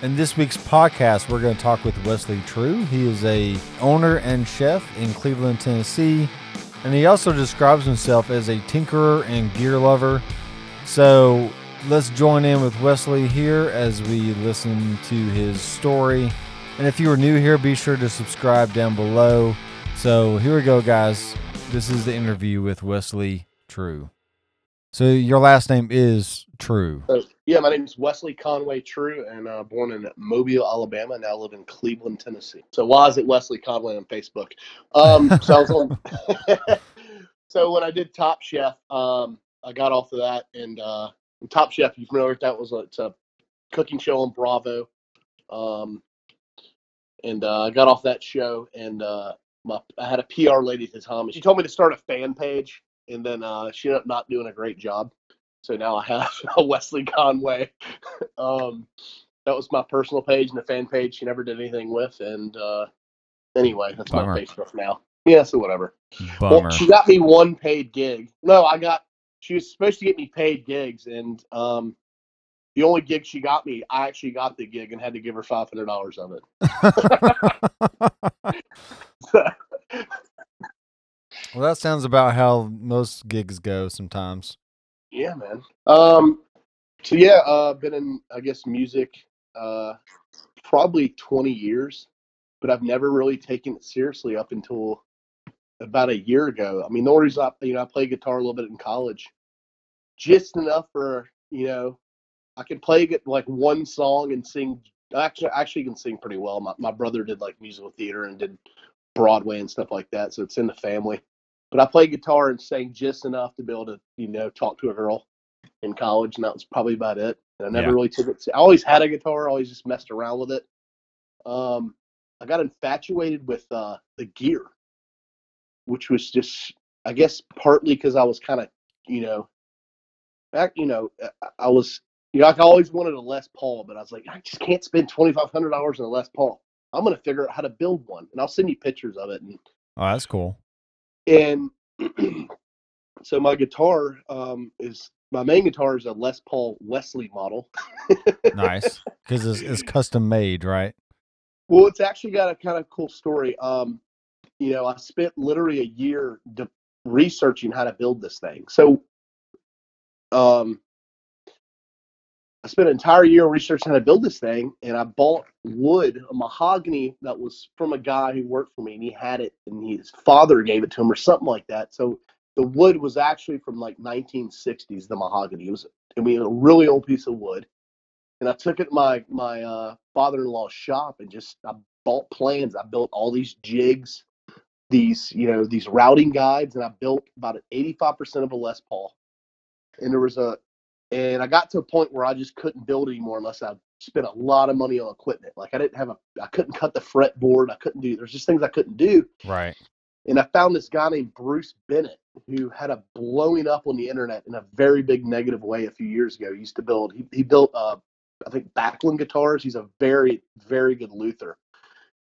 In this week's podcast, we're going to talk with Wesley True. He is a owner and chef in Cleveland, Tennessee, and he also describes himself as a tinkerer and gear lover. So let's join in with Wesley here as we listen to his story. And if you are new here, be sure to subscribe down below. So here we go, guys. This is the interview with Wesley True. So your last name is True. Uh, yeah, my name is Wesley Conway True, and uh, born in Mobile, Alabama. Now live in Cleveland, Tennessee. So why is it Wesley Conway on Facebook? Um, so I was on. so when I did Top Chef, um, I got off of that, and uh, Top Chef, you familiar with that? Was a, it's a cooking show on Bravo, um, and uh, I got off that show, and uh, my, I had a PR lady at the time, and she told me to start a fan page, and then uh, she ended up not doing a great job. So now I have a Wesley Conway. um, that was my personal page and the fan page she never did anything with. And uh, anyway, that's Bummer. my Facebook now. Yeah, so whatever. Bummer. Well, she got me one paid gig. No, I got. She was supposed to get me paid gigs, and um, the only gig she got me, I actually got the gig and had to give her five hundred dollars of it. well, that sounds about how most gigs go sometimes. Yeah, man. Um, so yeah, uh, been in I guess music uh, probably twenty years, but I've never really taken it seriously up until about a year ago. I mean, the reason I you know I played guitar a little bit in college, just enough for you know I could play like one song and sing. Actually, actually can sing pretty well. My my brother did like musical theater and did Broadway and stuff like that, so it's in the family. But I played guitar and sang just enough to be able to, you know, talk to a girl in college, and that was probably about it. And I never Yeah. really took it. I always had a guitar, I always just messed around with it. Um, I got infatuated with uh, the gear, which was just, I guess, partly because I was kind of, you know, back, you know, I- I was, you know, I always wanted a Les Paul, but I was like, I just can't spend twenty five hundred dollars on a Les Paul. I'm gonna figure out how to build one, and I'll send you pictures of it. And Oh, that's cool. And so my guitar um, is my main guitar is a Les Paul Wesley model. Nice. Because it's, it's custom made, right? Well, it's actually got a kind of cool story. Um, you know, I spent literally a year de- researching how to build this thing. So, um, I spent an entire year researching how to build this thing, and I bought wood, a mahogany that was from a guy who worked for me, and he had it, and his father gave it to him or something like that. So the wood was actually from like 1960s, the mahogany. It was, I mean, a really old piece of wood. And I took it to my my uh, father-in-law's shop and just I bought plans. I built all these jigs, these you know these routing guides, and I built about an 85% of a Les Paul. And there was a, and I got to a point where I just couldn't build anymore unless I spent a lot of money on equipment. Like I didn't have a, I couldn't cut the fretboard. I couldn't do. There's just things I couldn't do. Right. And I found this guy named Bruce Bennett who had a blowing up on the internet in a very big negative way a few years ago. He used to build, he, he built, uh, I think, Backlund guitars. He's a very, very good luthier.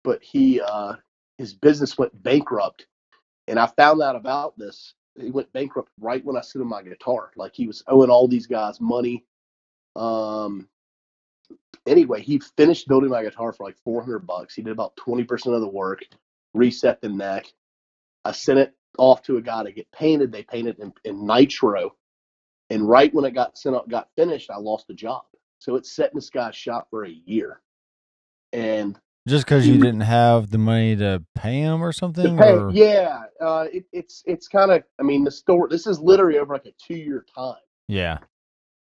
But he, uh, his business went bankrupt. And I found out about this. He went bankrupt right when I sent him my guitar. Like he was owing all these guys money. Um, anyway, he finished building my guitar for like 400 bucks. He did about 20% of the work, reset the neck. I sent it off to a guy to get painted. They painted in, in nitro. And right when it got sent out, got finished, I lost the job. So it set in this guy's shop for a year. And Just because you didn't have the money to pay him or something? pay, or- yeah, uh, it, it's it's kind of. I mean, the store. This is literally over like a two year time. yeah.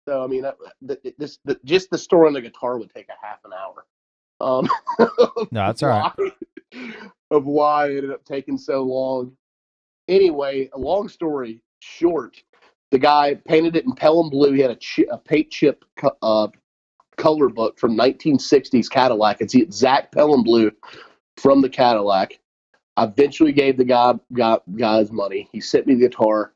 So I mean, that, this the, just the store on the guitar would take a half an hour. Um, No, that's all right. Of why it ended up taking so long. Anyway, a long story short, the guy painted it in Pelham blue. He had a, chi- a paint chip uh, color book from 1960s Cadillac. It's the exact Pelham blue from the Cadillac. I eventually gave the guy got guys money. He sent me the guitar.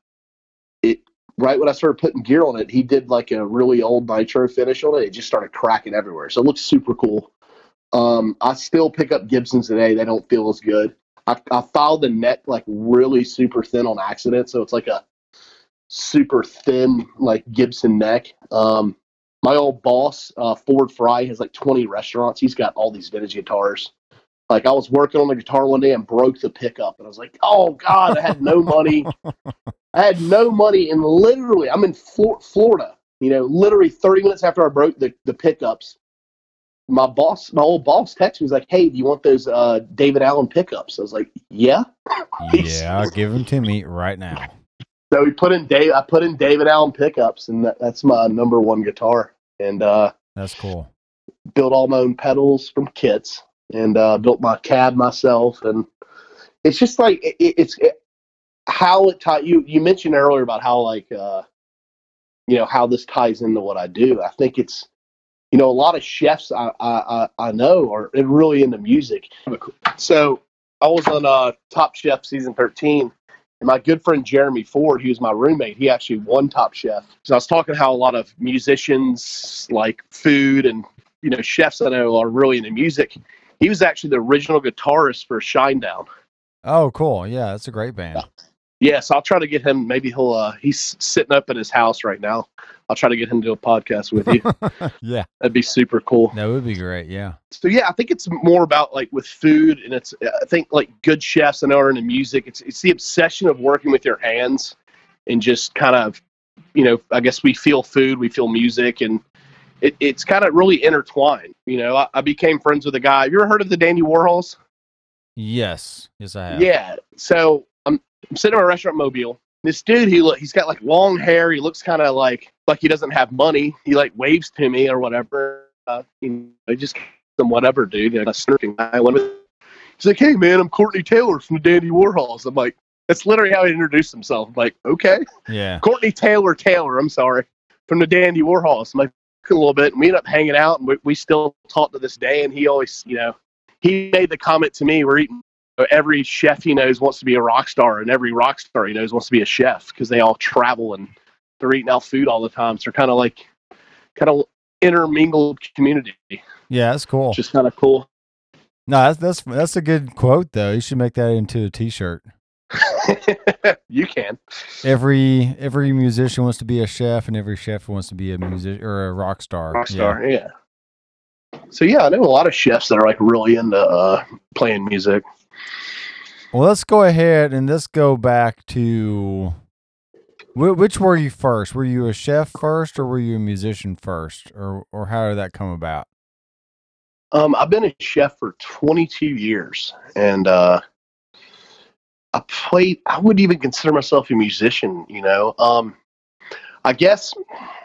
It right when I started putting gear on it, he did like a really old nitro finish on it. It just started cracking everywhere. So it looks super cool. Um, I still pick up Gibsons today. They don't feel as good. I, I filed the neck like really super thin on accident, so it's like a super thin like Gibson neck. Um, my old boss, uh, Ford Fry, has like 20 restaurants. He's got all these vintage guitars. Like I was working on the guitar one day and broke the pickup, and I was like, "Oh God, I had no money. I had no money." And literally, I'm in Flor- Florida. You know, literally 30 minutes after I broke the, the pickups, my boss, my old boss, texted me. He's like, "Hey, do you want those uh, David Allen pickups?" I was like, "Yeah." Yeah, give them to me right now. So we put in Dave. I put in David Allen pickups, and that, that's my number one guitar. And uh, That's cool. built all my own pedals from kits, and uh, built my cab myself. And it's just like it, it's it, how it taught You you mentioned earlier about how like uh, you know how this ties into what I do. I think it's you know a lot of chefs I I, I I know are really into music. So I was on uh, Top Chef season thirteen. And my good friend Jeremy Ford, he was my roommate, he actually won Top Chef. So I was talking how a lot of musicians like food and you know chefs I know are really into music. He was actually the original guitarist for Shinedown. Oh, cool. Yeah, that's a great band. Yes, I'll try to get him. Maybe he'll. uh He's sitting up at his house right now. I'll try to get him to do a podcast with you. yeah, That'd be super cool. that would be great. Yeah. So yeah, I think it's more about like with food, and it's I think like good chefs I know are into music. It's it's the obsession of working with your hands, and just kind of, you know, I guess we feel food, we feel music, and it, it's kind of really intertwined. You know, I, I became friends with a guy. Have you ever heard of the Dandy Warhols? Yes. Yes, I have. Yeah. So I'm, I'm sitting in a restaurant Mobile. This dude, he look, he's got like long hair. He looks kind of like like he doesn't have money. He like waves to me or whatever. Uh, you know, just some whatever dude, like a snarking guy. One of- He's like, "Hey man, I'm Courtney Taylor from the Dandy Warhols." I'm like, that's literally how he introduced himself. I'm like, okay, Yeah. Courtney Taylor Taylor. I'm sorry, from the Dandy Warhols. I'm like a little bit. And we ended up hanging out, and we, we still talk to this day. And he always, you know, he made the comment to me, "We're eating." Every chef he knows wants to be a rock star, and every rock star he knows wants to be a chef because they all travel and they're eating out food all the time. So they're kind of like, kind of intermingled community, Yeah, that's cool. Just kind of cool. No, that's that's that's a good quote though. You should make that into a T-shirt. you can. Every every musician wants to be a chef, and every chef wants to be a music or a rock star. rock star. Yeah. So yeah, I know a lot of chefs that are like really into uh, playing music. Well, let's go ahead and let's go back to which were you first? Were you a chef first, or were you a musician first, or or how did that come about? Um, I've been a chef for 22 years, and uh, I played. I wouldn't even consider myself a musician. You know, um, I guess.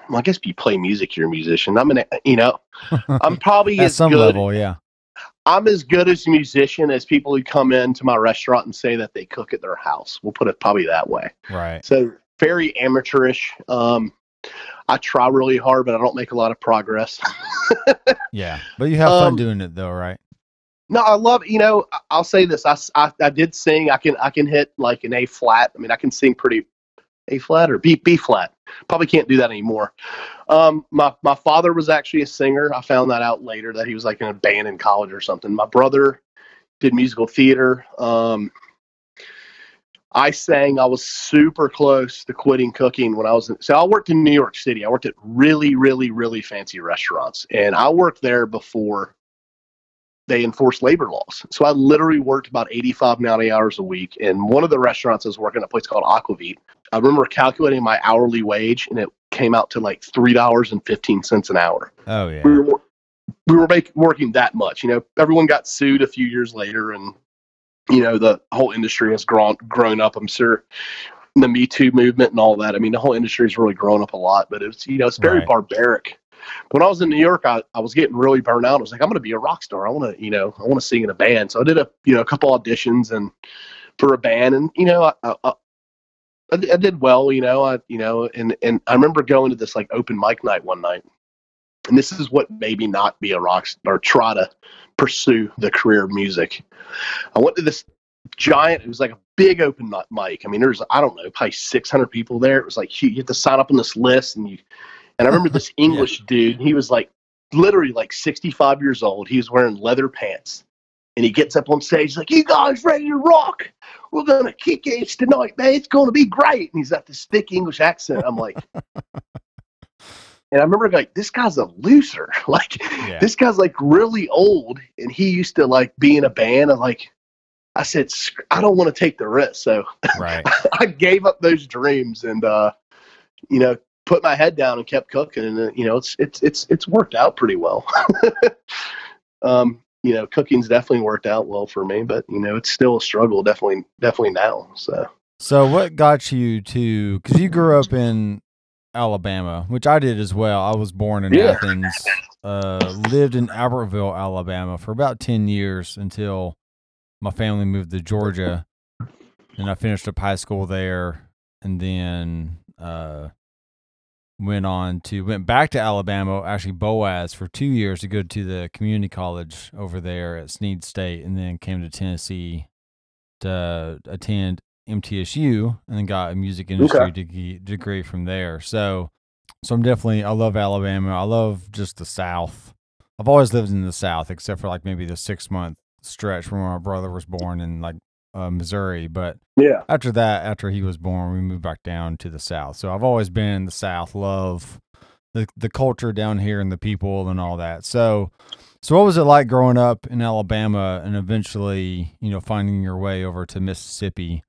Well, I guess if you play music, you're a musician. I'm an, you know, I'm probably At some good. level, yeah. I'm as good as a musician as people who come into my restaurant and say that they cook at their house. We'll put it probably that way. Right. So very amateurish. Um, I try really hard, but I don't make a lot of progress. Yeah, but you have fun Um, doing it though, right? No, I love you know. I'll say this: I, I, I did sing. I can I can hit like an A flat. I mean, I can sing pretty A flat or B B flat. Probably can't do that anymore. Um, my my father was actually a singer. I found that out later that he was like in a band in college or something. My brother did musical theater. Um, I sang. I was super close to quitting cooking when I was in, so I worked in New York City. I worked at really, really, really fancy restaurants, and I worked there before they enforced labor laws. So I literally worked about 85, 90 hours a week. And one of the restaurants I was working at a place called Aquavit. I remember calculating my hourly wage, and it came out to like three dollars and fifteen cents an hour. Oh yeah. We were we were make, working that much. You know, everyone got sued a few years later, and you know the whole industry has grown grown up. I'm sure the Me Too movement and all that. I mean, the whole industry has really grown up a lot, but it's you know it's very Right. barbaric. When I was in New York, I, I was getting really burned out. I was like, I'm going to be a rock star. I want to, you know, I want to sing in a band. So I did a, you know, a couple auditions and for a band, and you know, I, I, I, I did- well. You know, I, you know, and and I remember going to this like open mic night one night, and this is what made me not be a rock star or try to pursue the career of music. I went to this giant. It was like a big open mic. I mean, there's I don't know, probably 600 people there. It was like you, you have to sign up on this list, and you. And I remember this English dude. He was like literally like 65 years old. He was wearing leather pants, and he gets up on stage. He's like, "You guys ready to rock? We're gonna kick ass tonight, man. It's gonna be great." And he's got this thick English accent. I'm like, And I remember like this guy's a loser. like Yeah. this guy's like really old, and he used to like be in a band. And like I said, I don't want to take the risk, so Right. I gave up those dreams and uh, you know put my head down and kept cooking, and uh, you know it's it's it's it's worked out pretty well. um, you know, cooking's definitely worked out well for me, but you know it's still a struggle, definitely definitely now. So So what got you to? Because you grew up in Alabama, which I did as well. I was born in Yeah. Athens. Uh, lived in Albertville, Alabama, for about ten years until my family moved to Georgia, and I finished up high school there, and then uh, went on to went back to Alabama, actually Boaz, for two years to go to the community college over there at Snead State, and then came to Tennessee to attend MTSU, and then got a music industry degree, degree from there. So, so I'm definitely I love Alabama. I love just the South. I've always lived in the South, except for like maybe the six month stretch when my brother was born in like uh, Missouri, but yeah, after that, after he was born, we moved back down to the south. So I've always been in the south. Love the the culture down here and the people and all that. So, so what was it like growing up in Alabama and eventually, you know, finding your way over to Mississippi,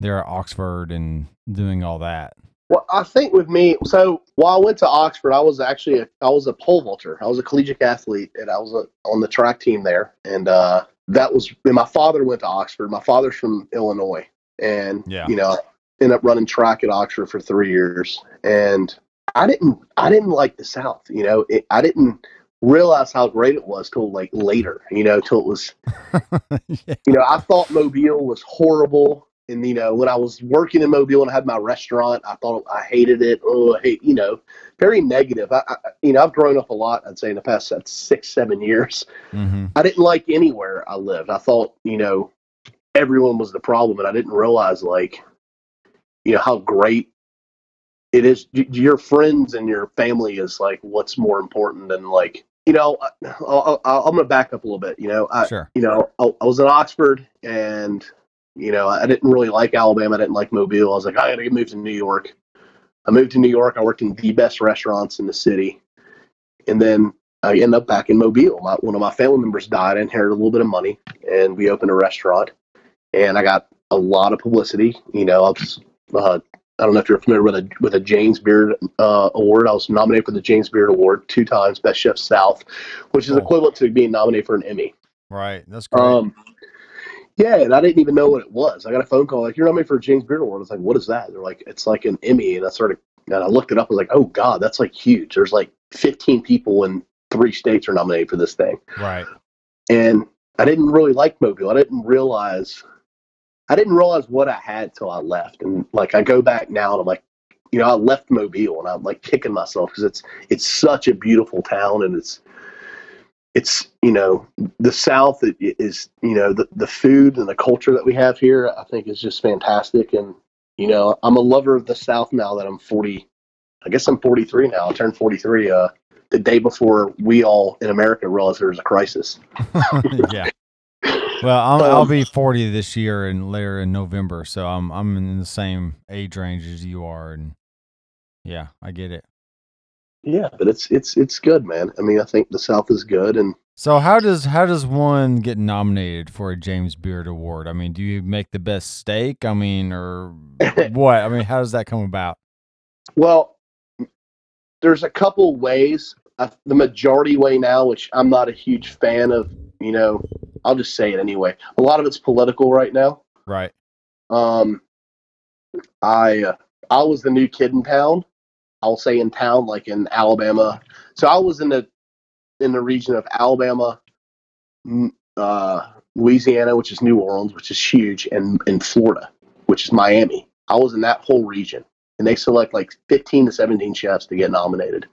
there at Oxford and doing all that? Well, I think with me, so while I went to Oxford, I was actually a, I was a pole vaulter. I was a collegiate athlete, and I was a, on the track team there. And uh, that was my father went to Oxford. My father's from Illinois, and Yeah. you know, ended up running track at Oxford for three years. And I didn't I didn't like the South. You know, it, I didn't realize how great it was till like later. You know, till it was yeah. you know, I thought Mobile was horrible. And, you know, when I was working in Mobile and I had my restaurant, I thought I hated it. Oh, I hate, you know, very negative. I, I, you know, I've grown up a lot, I'd say, in the past uh, six, seven years. hmm I didn't like anywhere I lived. I thought, you know, everyone was the problem. And I didn't realize, like, you know, how great it is. Your friends and your family is, like, what's more important than, like, you know, I, I'm going to back up a little bit. You know, I, Sure. you know, I, I was in Oxford and, you know, I didn't really like Alabama. I didn't like Mobile. I was like, I got to move to New York. I moved to New York. I worked in the best restaurants in the city. And then I ended up back in Mobile. My, one of my family members died. I inherited a little bit of money and we opened a restaurant. And I got a lot of publicity. You know, I was, uh, I don't know if you're familiar with a with a James Beard uh, award. I was nominated for the James Beard Award two times, Best Chef South, which is Cool. equivalent to being nominated for an Emmy. Right. That's great. Um, yeah, and I didn't even know what it was. I got a phone call like, "You're nominated for a James Beard Award." I was like, "What is that?" They're like, "It's like an Emmy," and I started and I looked it up. I was like, "Oh God, that's like huge." There's like 15 people in three states are nominated for this thing, right. and I didn't really like Mobile. I didn't realize, I didn't realize what I had till I left, and like I go back now and I'm like, you know, I left Mobile and I'm like kicking myself because it's it's such a beautiful town and it's it's you know the South is you know the the food and the culture that we have here. I think is just fantastic, and you know I'm a lover of the South now that I'm 40. I guess I'm 43 now. I turned 43 uh, the day before we all in America realized there was a crisis. yeah. Well, I'm, I'll Um, be 40 this year and later in November, so I'm I'm in the same age range as you are, and yeah, I get it. Yeah, but it's it's it's good, man. I mean, I think the South is good, and So how does how does one get nominated for a James Beard Award? I mean, do you make the best steak? I mean, or what? I mean, how does that come about? well, there's a couple ways. The majority way now, which I'm not a huge fan of, you know, I'll just say it anyway. A lot of it's political right now. Right. Um, I uh, I was the new kid in town. I'll say in town, like in Alabama. So I was in the in the region of Alabama, uh, Louisiana, which is New Orleans, which is huge, and in Florida, which is Miami. I was in that whole region, and they select like 15 to 17 chefs to get nominated.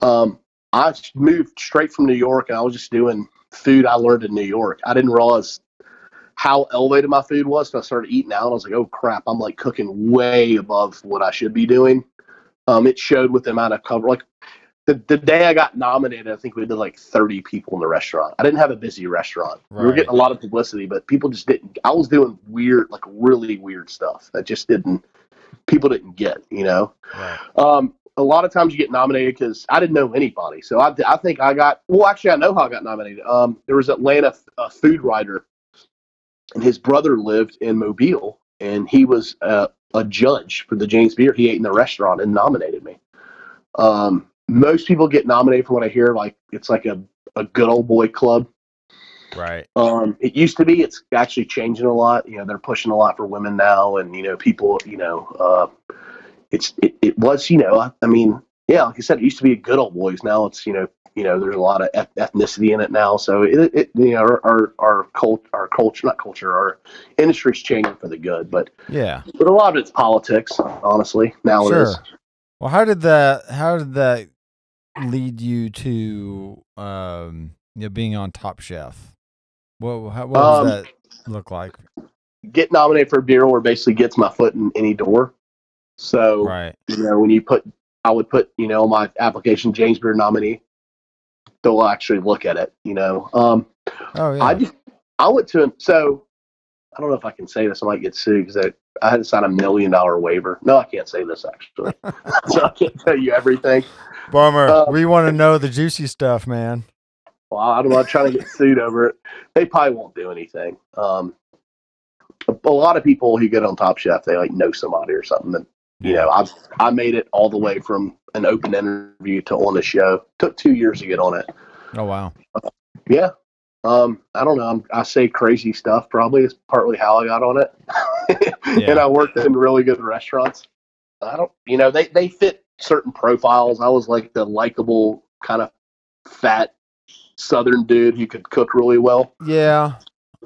Um, I moved straight from New York, and I was just doing food I learned in New York. I didn't realize how elevated my food was. So I started eating out. And I was like, oh crap, I'm like cooking way above what I should be doing. Um, it showed with the amount of cover. Like the, the day I got nominated, I think we did like 30 people in the restaurant. I didn't have a busy restaurant. We were getting a lot of publicity, but people just didn't. I was doing weird, like really weird stuff that just didn't, people didn't get, you know? Right. Um, a lot of times you get nominated because I didn't know anybody. So I, I think I got well. Actually, I know how I got nominated. Um, there was Atlanta a food writer, and his brother lived in Mobile, and he was uh, a judge for the James Beard he ate in the restaurant and nominated me. Um, most people get nominated for what I hear like it's like a, a good old boy club. Right. Um, it used to be. It's actually changing a lot. You know, they're pushing a lot for women now, and you know, people. You know, uh, it's it, it was. You know, I, I mean, yeah, like I said, it used to be a good old boys. Now it's you know, you know, there's a lot of ethnicity in it now. So it, it you know, our our our, cult, our culture, not culture, our industry's changing for the good. But yeah, but a lot of it's politics, honestly. Now sure. it is. Well, how did that? How did that lead you to um, you know, being on Top Chef? What how, what does um, that look like? Get nominated for a bureau or basically gets my foot in any door. So right. you know, when you put I would put, you know, my application James Beard nominee, they'll actually look at it, you know. Um oh yeah. I just I went to him. so I don't know if I can say this. I might get sued because I, I had to sign a million dollar waiver. No, I can't say this actually. so I can't tell you everything. Bummer. Um, we want to know the juicy stuff, man. Well, I'm not trying to get sued over it. They probably won't do anything. Um, a, a, lot of people who get on Top Chef, they like know somebody or something. That you know, I I made it all the way from an open interview to on the show. Took two years to get on it. Oh wow. Uh, yeah. Um, I don't know. I'm, i say crazy stuff. Probably it's partly how I got on it. yeah. And I worked in really good restaurants. I don't, you know, they they fit certain profiles. I was like the likable kind of fat Southern dude who could cook really well. Yeah,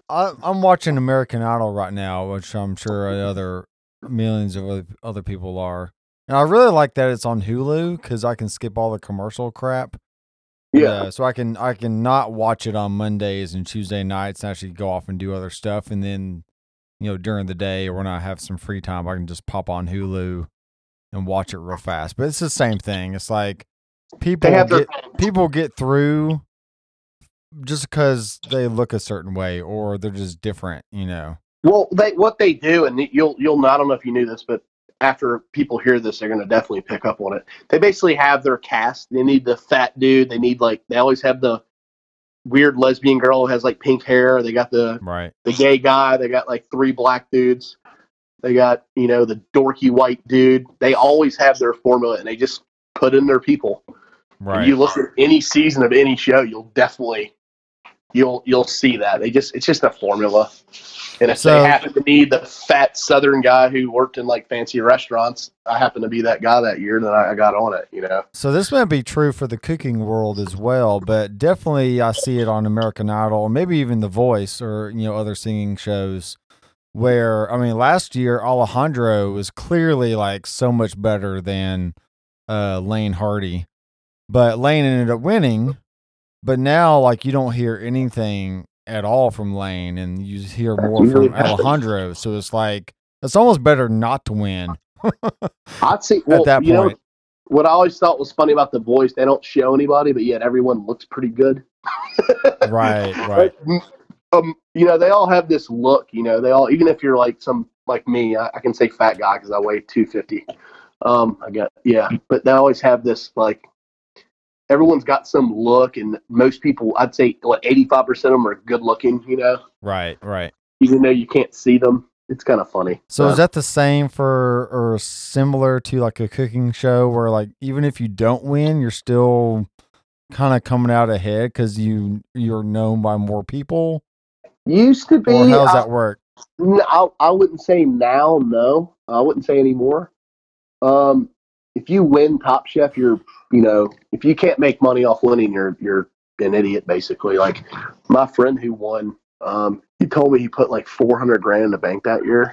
I, am watching American Idol right now, which I'm sure other millions of other people are. And I really like that it's on Hulu because I can skip all the commercial crap. Yeah. Uh, so I can I can not watch it on Mondays and Tuesday nights and actually go off and do other stuff, and then you know during the day or when I have some free time, I can just pop on Hulu and watch it real fast. But it's the same thing. It's like people get their- people get through just because they look a certain way or they're just different, you know. Well, they what they do, and you'll you'll I don't know if you knew this, but after people hear this, they're going to definitely pick up on it. They basically have their cast. They need the fat dude. They need like they always have the weird lesbian girl who has like pink hair. They got the right the gay guy. They got like three black dudes. They got you know the dorky white dude. They always have their formula, and they just put in their people. Right. If you look at any season of any show, you'll definitely you'll you'll see that they just it's just a formula. And if so, they happen to need the fat Southern guy who worked in like fancy restaurants, I happen to be that guy that year, then I, I got on it. You know. So this might be true for the cooking world as well, but definitely I see it on American Idol, or maybe even The Voice or you know other singing shows. Where I mean, last year Alejandro was clearly like so much better than uh, Laine Hardy, but Laine ended up winning but now, like, you don't hear anything at all from Laine, and you hear more from Alejandro. So it's like it's almost better not to win. I'd say well, at that point. Know, what I always thought was funny about the Voice, they don't show anybody, but yet everyone looks pretty good. right, right. um, you know, they all have this look. You know, they all even if you're like some like me, I, I can say fat guy because I weigh two fifty. Um, I got yeah, but they always have this like everyone's got some look, and most people, I'd say, what eighty five percent of them are good looking. You know, right, right. Even though you can't see them, it's kind of funny. So uh, is that the same for or similar to like a cooking show where like even if you don't win, you're still kind of coming out ahead because you you're known by more people? Used to be. Or how does that work? No, I, I wouldn't say now. No, I wouldn't say anymore. Um, if you win Top Chef, you're you know if you can't make money off winning, you're you're an idiot basically. Like my friend who won, um, he told me he put like four hundred grand in the bank that year.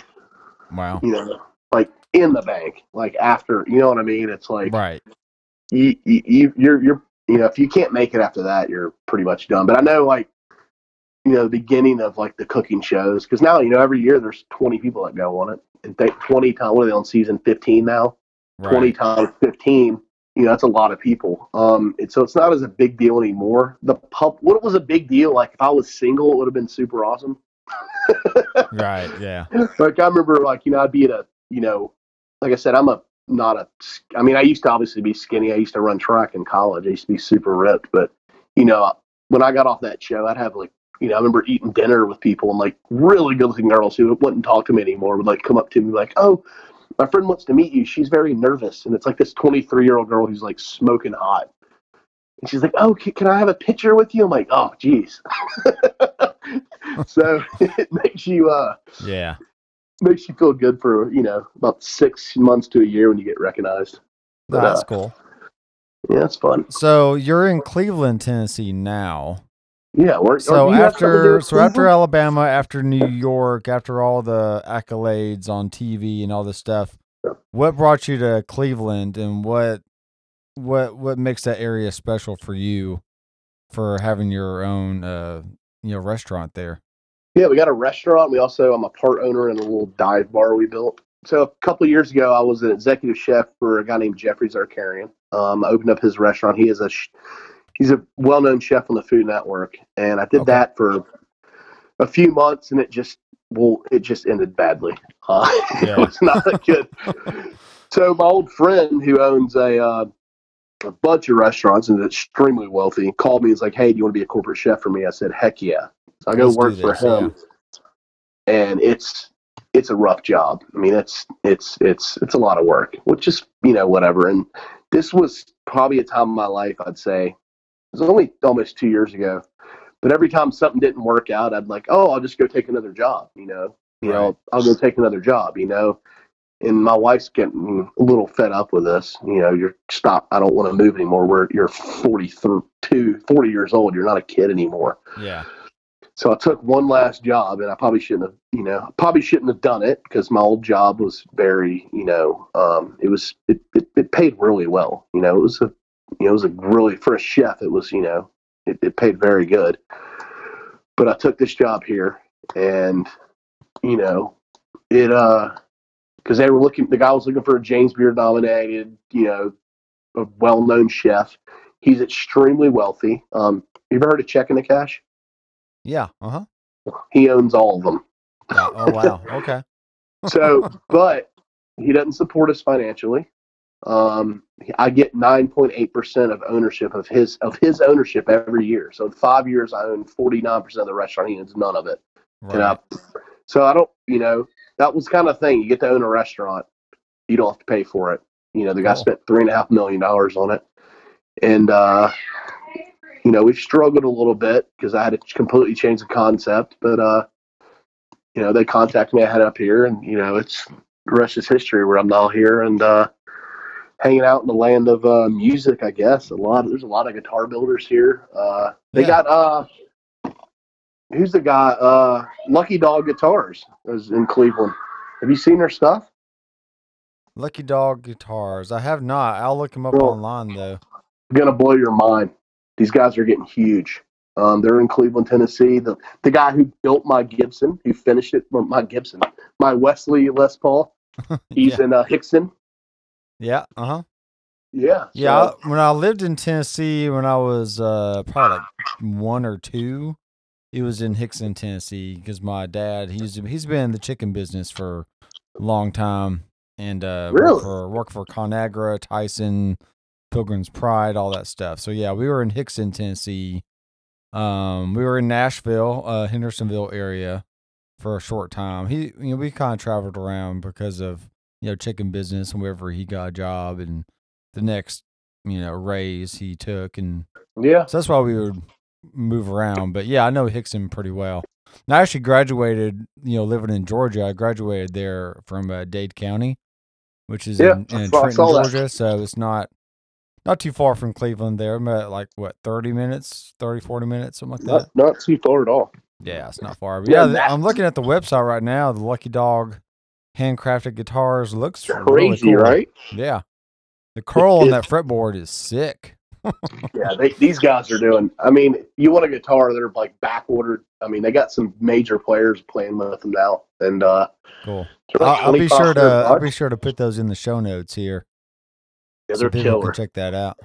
Wow. You know, like in the bank, like after you know what I mean. It's like right. You you you're you're you know if you can't make it after that, you're pretty much done. But I know like you know the beginning of like the cooking shows because now you know every year there's 20 people that go on it and they 20 times what are they on season 15 now right. 20 times 15 you know that's a lot of people um and so it's not as a big deal anymore the pub what was a big deal like if i was single it would have been super awesome right yeah like i remember like you know i'd be at a you know like i said i'm a not a. I mean, I used to obviously be skinny. I used to run track in college. I used to be super ripped, but you know, when I got off that show, I'd have like, you know, I remember eating dinner with people and like really good looking girls who wouldn't talk to me anymore would like come up to me like, oh, my friend wants to meet you. She's very nervous, and it's like this 23 year old girl who's like smoking hot. And she's like, "Oh, can, I have a picture with you?" I'm like, "Oh, geez." so it makes you, uh, Yeah. makes you feel good for you know about six months to a year when you get recognized. But, That's uh, cool. Yeah, it's fun. So you're in Cleveland, Tennessee now. Yeah, we're, So you have something to do after so after Alabama, after New York, after all the accolades on TV and all this stuff, what brought you to Cleveland and what what what makes that area special for you for having your own uh you know restaurant there? Yeah, we got a restaurant. We also, I'm a part owner in a little dive bar we built. So a couple of years ago, I was an executive chef for a guy named Geoffrey Zakarian. Um, I opened up his restaurant. He is a, sh- he's a well-known chef on the Food Network, and I did Okay. that for a few months, and it just, well, it just ended badly. Uh, Yeah. it was not a good. so my old friend who owns a, uh, a bunch of restaurants and is extremely wealthy called me. He's like, "Hey, do you want to be a corporate chef for me?" I said, "Heck yeah!" So I go Let's work for him, and it's it's a rough job. I mean, it's it's it's it's a lot of work, which is you know whatever. And this was probably a time in my life I'd say it was only almost two years ago, but every time something didn't work out, I'd like, oh, I'll just go take another job. You know, you Right. know, I'll go take another job. You know. And my wife's getting a little fed up with this. You know, you're stop. I don't want to move anymore. We're you're 42, 40 years old. You're not a kid anymore. Yeah. So I took one last job, and I probably shouldn't have, you know, probably shouldn't have done it because my old job was very, you know, um, it was it, it, it paid really well. You know, it was a, you know, it was a really for a chef, it was, you know, it, it paid very good. But I took this job here, and you know, it uh, because they were looking, the guy was looking for a James Beard nominated, you know, a well-known chef. He's extremely wealthy. Um, you ever heard of Check Into Cash? Yeah. Uh-huh. He owns all of them. Yeah. Oh wow. Okay. So, but he doesn't support us financially. Um, I get 9.8% of ownership of his of his ownership every year. So in five years, I own 49% of the restaurant. He owns none of it. And I, Right. so I don't, you know, that was kind of thing. You get to own a restaurant, you don't have to pay for it. You know, the guy Cool. spent three and a half million dollars on it, and uh, you know, we've struggled a little bit because I had to completely change the concept. But uh, you know, they contacted me. I had it up here, and you know, it's the rest is history. Where I'm now here and uh, hanging out in the land of uh, music. I guess a lot. There's a lot of guitar builders here. Uh, they Yeah. got uh, who's the guy? Uh, Lucky Dog Guitars is in Cleveland. Have you seen their stuff? Lucky Dog Guitars. I have not. I'll look them up Well- online though. gonna blow your mind. These guys are getting huge. Um, they're in Cleveland, Tennessee. The the guy who built my Gibson, who finished it, my Gibson, my Wesley Les Paul, he's yeah. in uh, Hixson. Yeah. Uh-huh. Yeah, Yeah, so- I- when I lived in Tennessee, when I was uh, probably like one or two, it was in Hixson, Tennessee, because my dad he's he's been in the chicken business for a long time, and uh, Really? worked for worked for Conagra, Tyson, Pilgrim's Pride, all that stuff. So yeah, we were in Hixson, Tennessee. Um, we were in Nashville, uh, Hendersonville area for a short time. He, you know, we kind of traveled around because of you know chicken business and wherever he got a job and the next you know raise he took and yeah, so that's why we would move around but yeah i know hixson pretty well and i actually graduated you know living in georgia i graduated there from uh, dade county which is Yeah, in, in trenton saw that. georgia so it's not not too far from cleveland there i'm at like what 30 minutes 30 40 minutes something like that not, not too far at all. yeah it's not far but Yeah, yeah, i'm looking at the website right now the lucky dog handcrafted guitars looks really Crazy, cool. right? Yeah. The curl on that fretboard is sick. Yeah, they, these guys are doing. I mean, you want a guitar? They're like back ordered. I mean, they got some major players playing with them now, and uh, Cool. they're I'll, I'll be sure to 25 I'll be sure to put those in the show notes here. Yeah, they're people killer. check that out.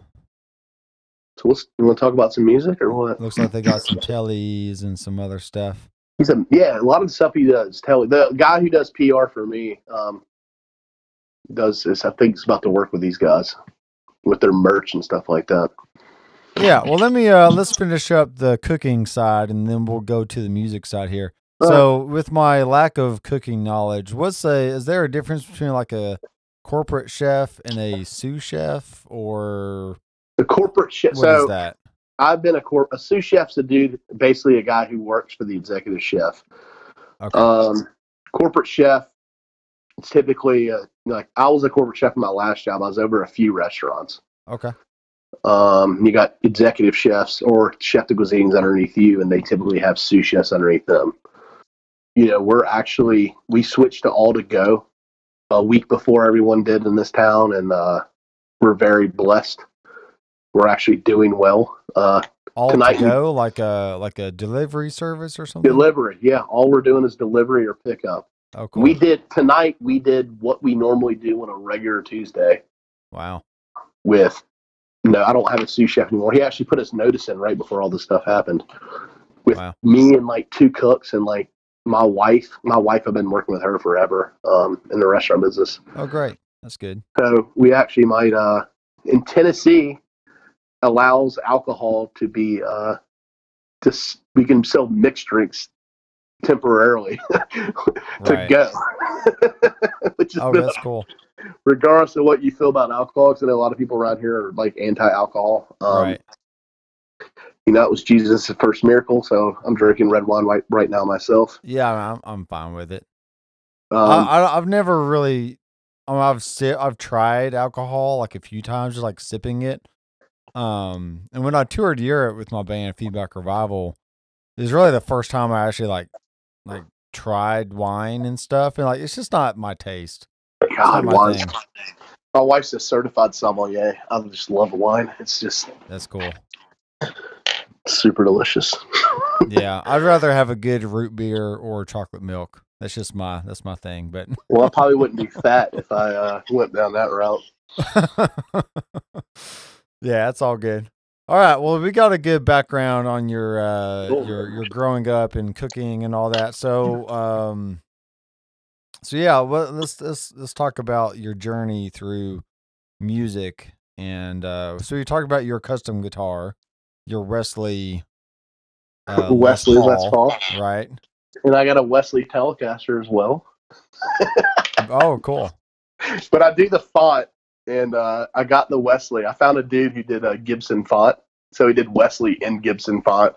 So let's, you want to talk about some music or what? Looks like they got some tellies and some other stuff. He's a yeah. A lot of the stuff he does. Tell the guy who does PR for me. Um, does this. I think is about to work with these guys with their merch and stuff like that. Yeah, well, let me uh let's finish up the cooking side, and then we'll go to the music side here. So, with my lack of cooking knowledge, what's a is there a difference between like a corporate chef and a sous chef, or The corporate chef. what is So that? I've been a corp. A sous chef's a dude, basically a guy who works for the executive chef. Okay, Um, corporate chef. It's typically uh, like I was a corporate chef in my last job. I was over a few restaurants. okay, Um, you got executive chefs or chef de cuisines underneath you, and they typically have sous chefs underneath them. You know, we're actually we switched to all to go a week before everyone did in this town, and uh, we're very blessed. We're actually doing well. Uh, all tonight to go like a like a delivery service or something. delivery, yeah. All we're doing is delivery or pickup. oh, cool. We did tonight. We did what we normally do on a regular Tuesday wow. with. No, I don't have a sous chef anymore. He actually put his notice in right before all this stuff happened. With Wow. me and like two cooks and like my wife. My wife, I've been working with her forever um, in the restaurant business. Oh, great. That's good. So we actually might uh, in Tennessee allows alcohol to be uh, to we can sell mixed drinks temporarily to go, which is Oh, that's cool. regardless of what you feel about alcohol. 'cause I know a lot of people around here are like anti-alcohol. Um, right. You know, it was Jesus' first miracle, so I'm drinking red wine right, right now myself. Yeah, I'm I'm fine with it. Um, I, I I've never really. I mean, I've si- I've tried alcohol like a few times, just like sipping it. Um, and when I toured Europe with my band Feedback Revival, it was really the first time I actually like like tried wine and stuff, and like it's just not my taste. God, my wine. My wife's a certified sommelier. I just love wine. It's just That's cool. super delicious. Yeah, I'd rather have a good root beer or chocolate milk. That's just my that's my thing. But Well, I probably wouldn't be fat if I uh, went down that route. yeah, that's all good. All right. Well, we got a good background on your uh Cool. your your growing up and cooking and all that. So um so yeah, well, let's let's let's talk about your journey through music and uh so you talked about your custom guitar, your Wesley uh, Les Wesley, let's Paul, right? And I got a Wesley Telecaster as well. Oh, cool. But I do the font, and uh, I got the Wesley. I found a dude who did a Gibson font, so he did Wesley in Gibson font.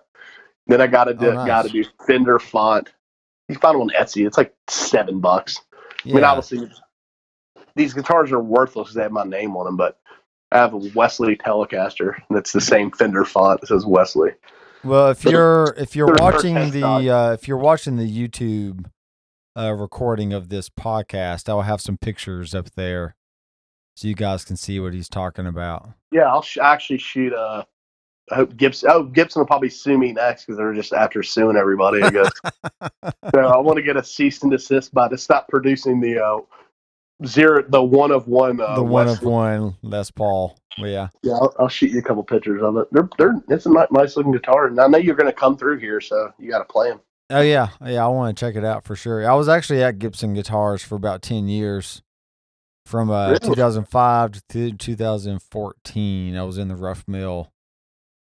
Then I got to do Oh, nice. got to do Fender font. You find them on Etsy. It's like seven bucks. I mean, obviously, these guitars are worthless because they have my name on them, but I have a Wesley Telecaster that's the same Fender font. It says Wesley. Well, if you're if you're watching the uh, if you're watching the YouTube uh, recording of this podcast, I will have some pictures up there so you guys can see what he's talking about. Yeah, I'll sh- actually shoot a. I hope Gibson. Oh, Gibson will probably sue me next because they're just after suing everybody. I guess. so I want to get a cease and desist by to stop producing the uh, zero, the one of one. Uh, the one of one Les Paul. Well, yeah. Yeah, I'll, I'll shoot you a couple pictures of it. They're they're it's a nice looking guitar, and I know you're going to come through here, so you got to play them. Oh yeah, yeah. I want to check it out for sure. I was actually at Gibson Guitars for about ten years, from uh, Really? 2005 to th- 2014. I was in the rough mill,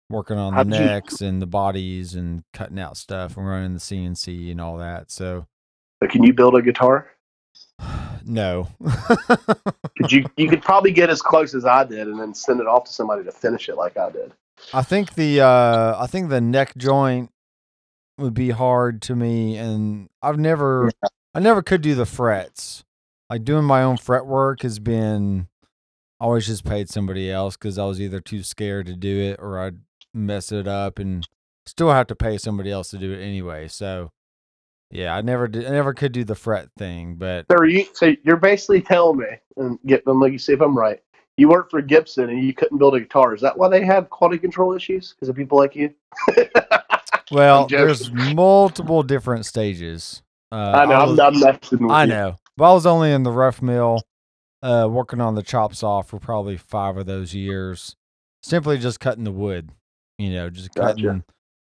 working on the How'd you- necks and the bodies and cutting out stuff and running the CNC and all that. So But can you build a guitar? no, Could you you could probably get as close as I did, and then send it off to somebody to finish it like I did. I think the uh, I think the neck joint would be hard to me, and I've never I never could do the frets. Like doing my own fret work has been I always just paid somebody else because I was either too scared to do it or I'd mess it up and still have to pay somebody else to do it anyway. So yeah, I never did, I never could do the fret thing, but So, you, so you're basically telling me, and get them, let me see if I'm right. You worked for Gibson and you couldn't build a guitar. Is that why they have quality control issues? Because of people like you? well, there's multiple different stages. Uh, I know. was- I'm, I'm messing with I you. know. Well, I was only in the rough mill, uh, working on the chop saw for probably five of those years. Simply just cutting the wood, you know, just Gotcha. cutting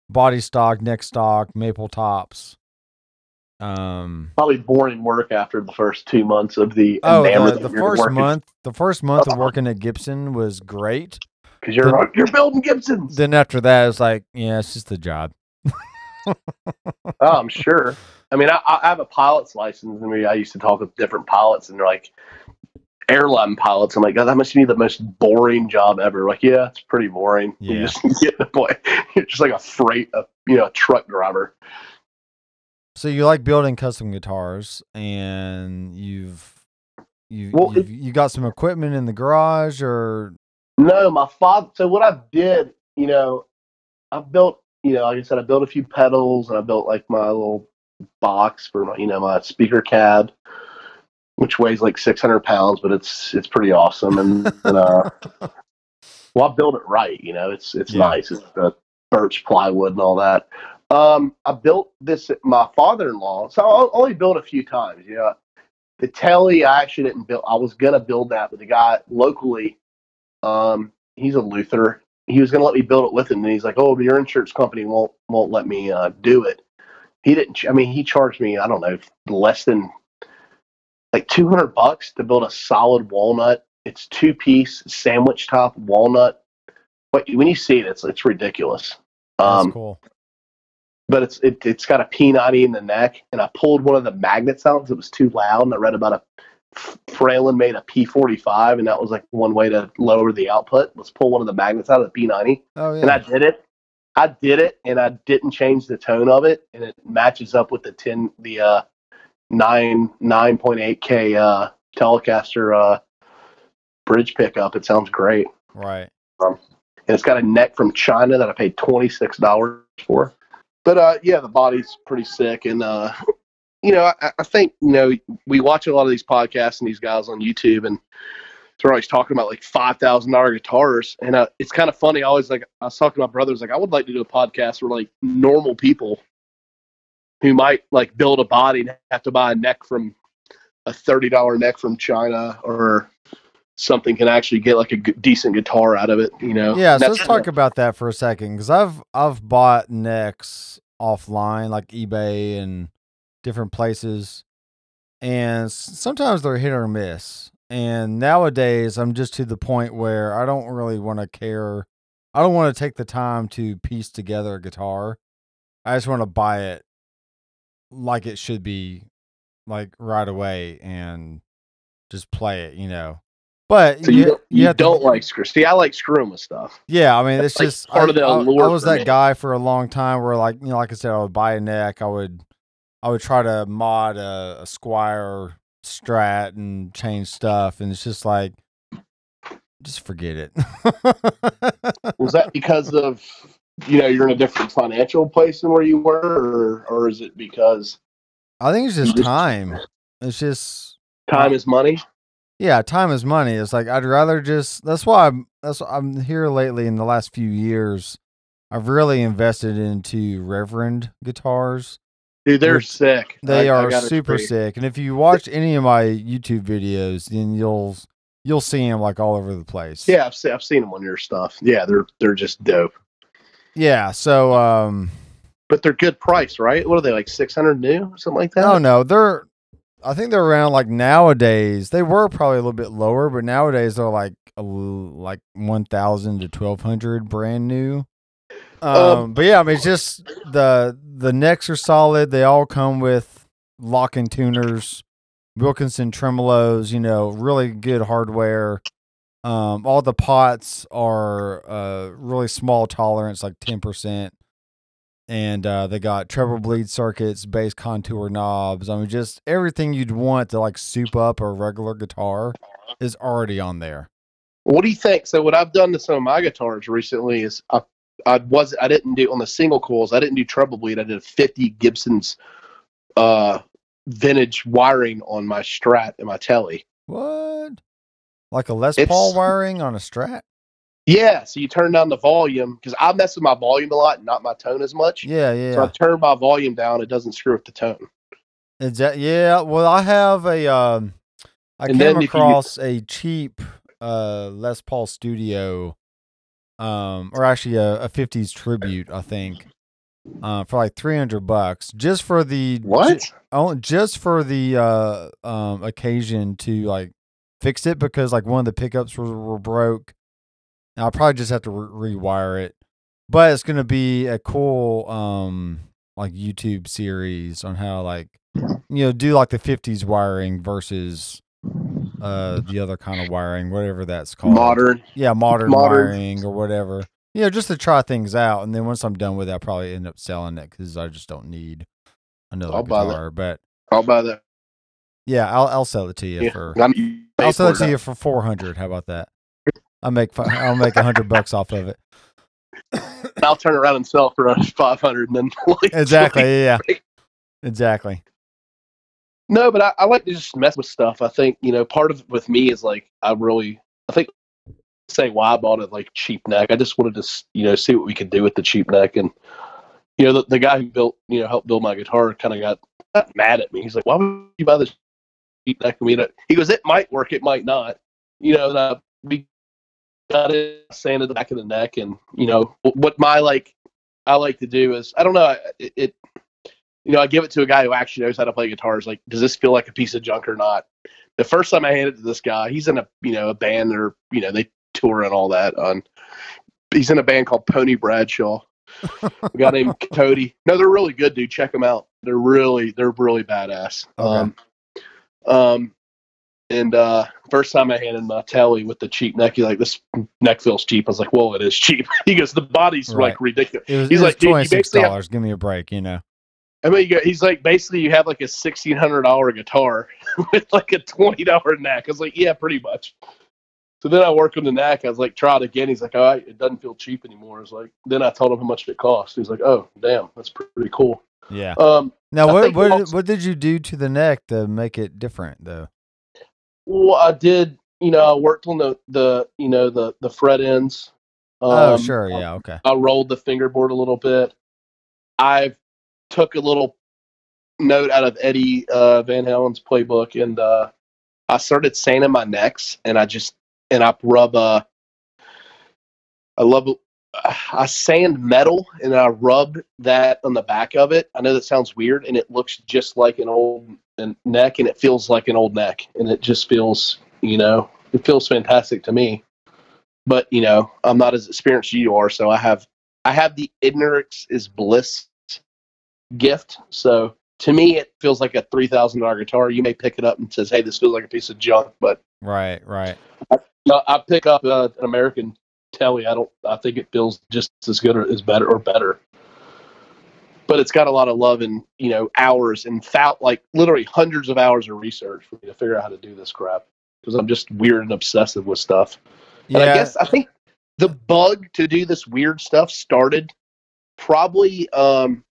body stock, neck stock, maple tops. Um, Probably boring work after the first two months of the oh, the, the first month, the first month of working at Gibson was great. because you're the- you're building Gibsons. Then after that, it's like, yeah, it's just a job. oh, I'm sure. I mean, I, I have a pilot's license, and we, I used to talk with different pilots, and they're like airline pilots. I'm like, God, that must be the most boring job ever. Like, yeah, it's pretty boring. You just get the point. You're just like a freight, a, you know, a truck driver. So you like building custom guitars, and you've you Well, you've, you got some equipment in the garage, or No, my father. So what I did, you know, I built, you know, like I said, I built a few pedals, and I built like my little box for my, you know, my speaker cab, which weighs like 600 pounds, but it's it's pretty awesome. And, and uh, well, I built it right. You know, it's it's Yeah. nice. It's the birch plywood and all that. Um, I built this. My father-in-law. So I only built a few times. You know, the telly I actually didn't build. I was gonna build that, but the guy locally, um, he's a luthier. He was gonna let me build it with him, and he's like, "Oh, but your insurance company won't won't let me uh, do it." He didn't. ch- I mean, he charged me. I don't know, less than like two hundred bucks to build a solid walnut. It's two piece sandwich top walnut. But when you see it, it's it's ridiculous. that's Um, cool. but it's it, it's got a P90 in the neck, and I pulled one of the magnets out because it was too loud, and I read about a Fralin made a P45, and that was like one way to lower the output. Let's pull one of the magnets out of the P90, Oh and I did it. I did it, and I didn't change the tone of it, and it matches up with the ten the uh nine nine point eight k uh Telecaster uh bridge pickup. It sounds great, right. and it's got a neck from China that I paid twenty six dollars for. But uh, yeah, the body's pretty sick, and uh, you know, I, I think you know we watch a lot of these podcasts and these guys on YouTube, and they're always talking about like five thousand dollar guitars, and uh, it's kind of funny. I always like I was talking to my brothers, like I would like to do a podcast where like normal people who might like build a body and have to buy a neck from a thirty dollar neck from China or something can actually get like a g- decent guitar out of it. You know? Yeah, so let's talk about that for a second because I've I've bought necks offline like eBay and different places, and sometimes they're hit or miss. And nowadays, I'm just to the point where I don't really want to care. I don't want to take the time to piece together a guitar. I just want to buy it like it should be, like right away, and just play it. You know. But So you, don't, you, don't like screw. See, I like screwing with stuff. yeah, I mean, it's just part I, of the I- allure I was that me. guy for a long time where, like, you know, like I said, I would buy a neck. I would, I would try to mod a, a Squier Strat and change stuff, and it's just like, just forget it. Was that because of you know you're in a different financial place than where you were, or or is it because I think it's just just- time. It's just time is money? yeah, time is money. It's like I'd rather just. That's why I'm. That's why I'm here lately. In the last few years, I've really invested into Reverend guitars. Dude, they're sick. They I- I are gotta super agree. sick. And if you watch any of my YouTube videos, then you'll you'll see them like all over the place. Yeah, I've seen I've seen them on your stuff. Yeah, they're they're just dope. Yeah. So um But they're good price, right? What are they like six hundred new or something like that? oh no, they're I think they're around like nowadays. They were probably a little bit lower, but nowadays they're like a, like one thousand to twelve hundred brand new. Um, Um, but yeah, I mean it's just the the necks are solid. They all come with locking tuners, Wilkinson tremolos. You know, really good hardware. Um, all the pots are uh really small tolerance, like ten percent, and uh, they got treble bleed circuits, bass contour knobs. I mean, just everything you'd want to like soup up a regular guitar is already on there. What do you think? So what I've done to some of my guitars recently is I I was I didn't do on the single coils. I didn't do treble bleed. I did a fifty Gibson's uh vintage wiring on my Strat and my Telly. What? Like a Les It's- Paul wiring on a Strat? Yeah, so you turn down the volume because I mess with my volume a lot, not my tone as much. Yeah, yeah. So I turn my volume down. It doesn't screw with the tone. Is that yeah? Well, I have a um, I And came if you- across a cheap uh Les Paul Studio, um, or actually a, a '50s tribute, I think, uh, for like three hundred bucks, just for the What? Oh, just for the uh, um, occasion to like fix it because like one of the pickups were, were broke. And I'll probably just have to re- rewire it, but it's gonna be a cool um like YouTube series on how like you know do like the '50s wiring versus uh the other kind of wiring, whatever that's called. Modern. yeah, modern, modern. wiring or whatever. You know, just to try things out, and then once I'm done with it, I'll probably end up selling it because I just don't need another I'll buy that. guitar. But I'll buy that. yeah, I'll I'll sell it to you Yeah. for I'm- I'll sell it to you for four hundred. How about that? I'll make I'll make a hundred bucks off of it. I'll turn around and sell for uh, 500 and then Exactly. Yeah. yeah. Exactly. No, but I, I like to just mess with stuff. I think you know part of it with me is like I really I think say why I bought it like cheap neck. I just wanted to you know see what we could do with the cheap neck, and you know the, the guy who built you know helped build my guitar kind of got, mad at me. He's like, "Why would you buy this cheap neck?" I mean, he goes, "It might work, it might not." You know, and I, we got it sanded the back of the neck, and you know what my like I like to do is I don't know it, it you know, I give it to a guy who actually knows how to play guitars. Like, does this feel like a piece of junk or not? The first time I handed it to this guy, he's in a you know a band or you know they tour and all that. On he's in a band called Pony Bradshaw. a guy named Cody. No, they're really good, dude. Check them out. They're really they're really badass. Okay. Um, um, and uh, first time I handed my telly with the cheap neck, he's like, "This neck feels cheap." I was like, "Well, it is cheap." he goes, "The body's Right. like ridiculous." Was, He's like, twenty six dollars. Give me a break. You know. I mean, got, he's like, basically, you have like a sixteen hundred dollar guitar with like a twenty dollar neck. I was like, yeah, pretty much. So then I work on the neck. I was like, try it again. He's like, all right, it doesn't feel cheap anymore. I was like, then I told him how much it cost. He's like, oh, damn, that's pretty cool. Yeah. Um, Now, what what also- what did you do to the neck to make it different though? well, I did, you know, I worked on the the you know the the fret ends. Um, oh, sure. Yeah. Okay. I rolled the fingerboard a little bit. I took a little note out of Eddie uh, Van Halen's playbook, and uh, I started sanding my necks, and I just and I rub. Uh, I love. I sand metal, and I rub that on the back of it. I know that sounds weird, and it looks just like an old neck, and it feels like an old neck, and it just feels, you know, it feels fantastic to me but you know i'm not as experienced as you are so i have i have the ignorance is bliss gift so to me it feels like a $3000 guitar you may pick it up and says hey this feels like a piece of junk but Right. Right. no, i pick up uh, an american telly i don't i think it feels just as good or as better or better but it's got a lot of love and you know hours and thou- like literally hundreds of hours of research for me to figure out how to do this crap because i'm just weird and obsessive with stuff Yeah. and I guess I think the bug to do this weird stuff started probably um,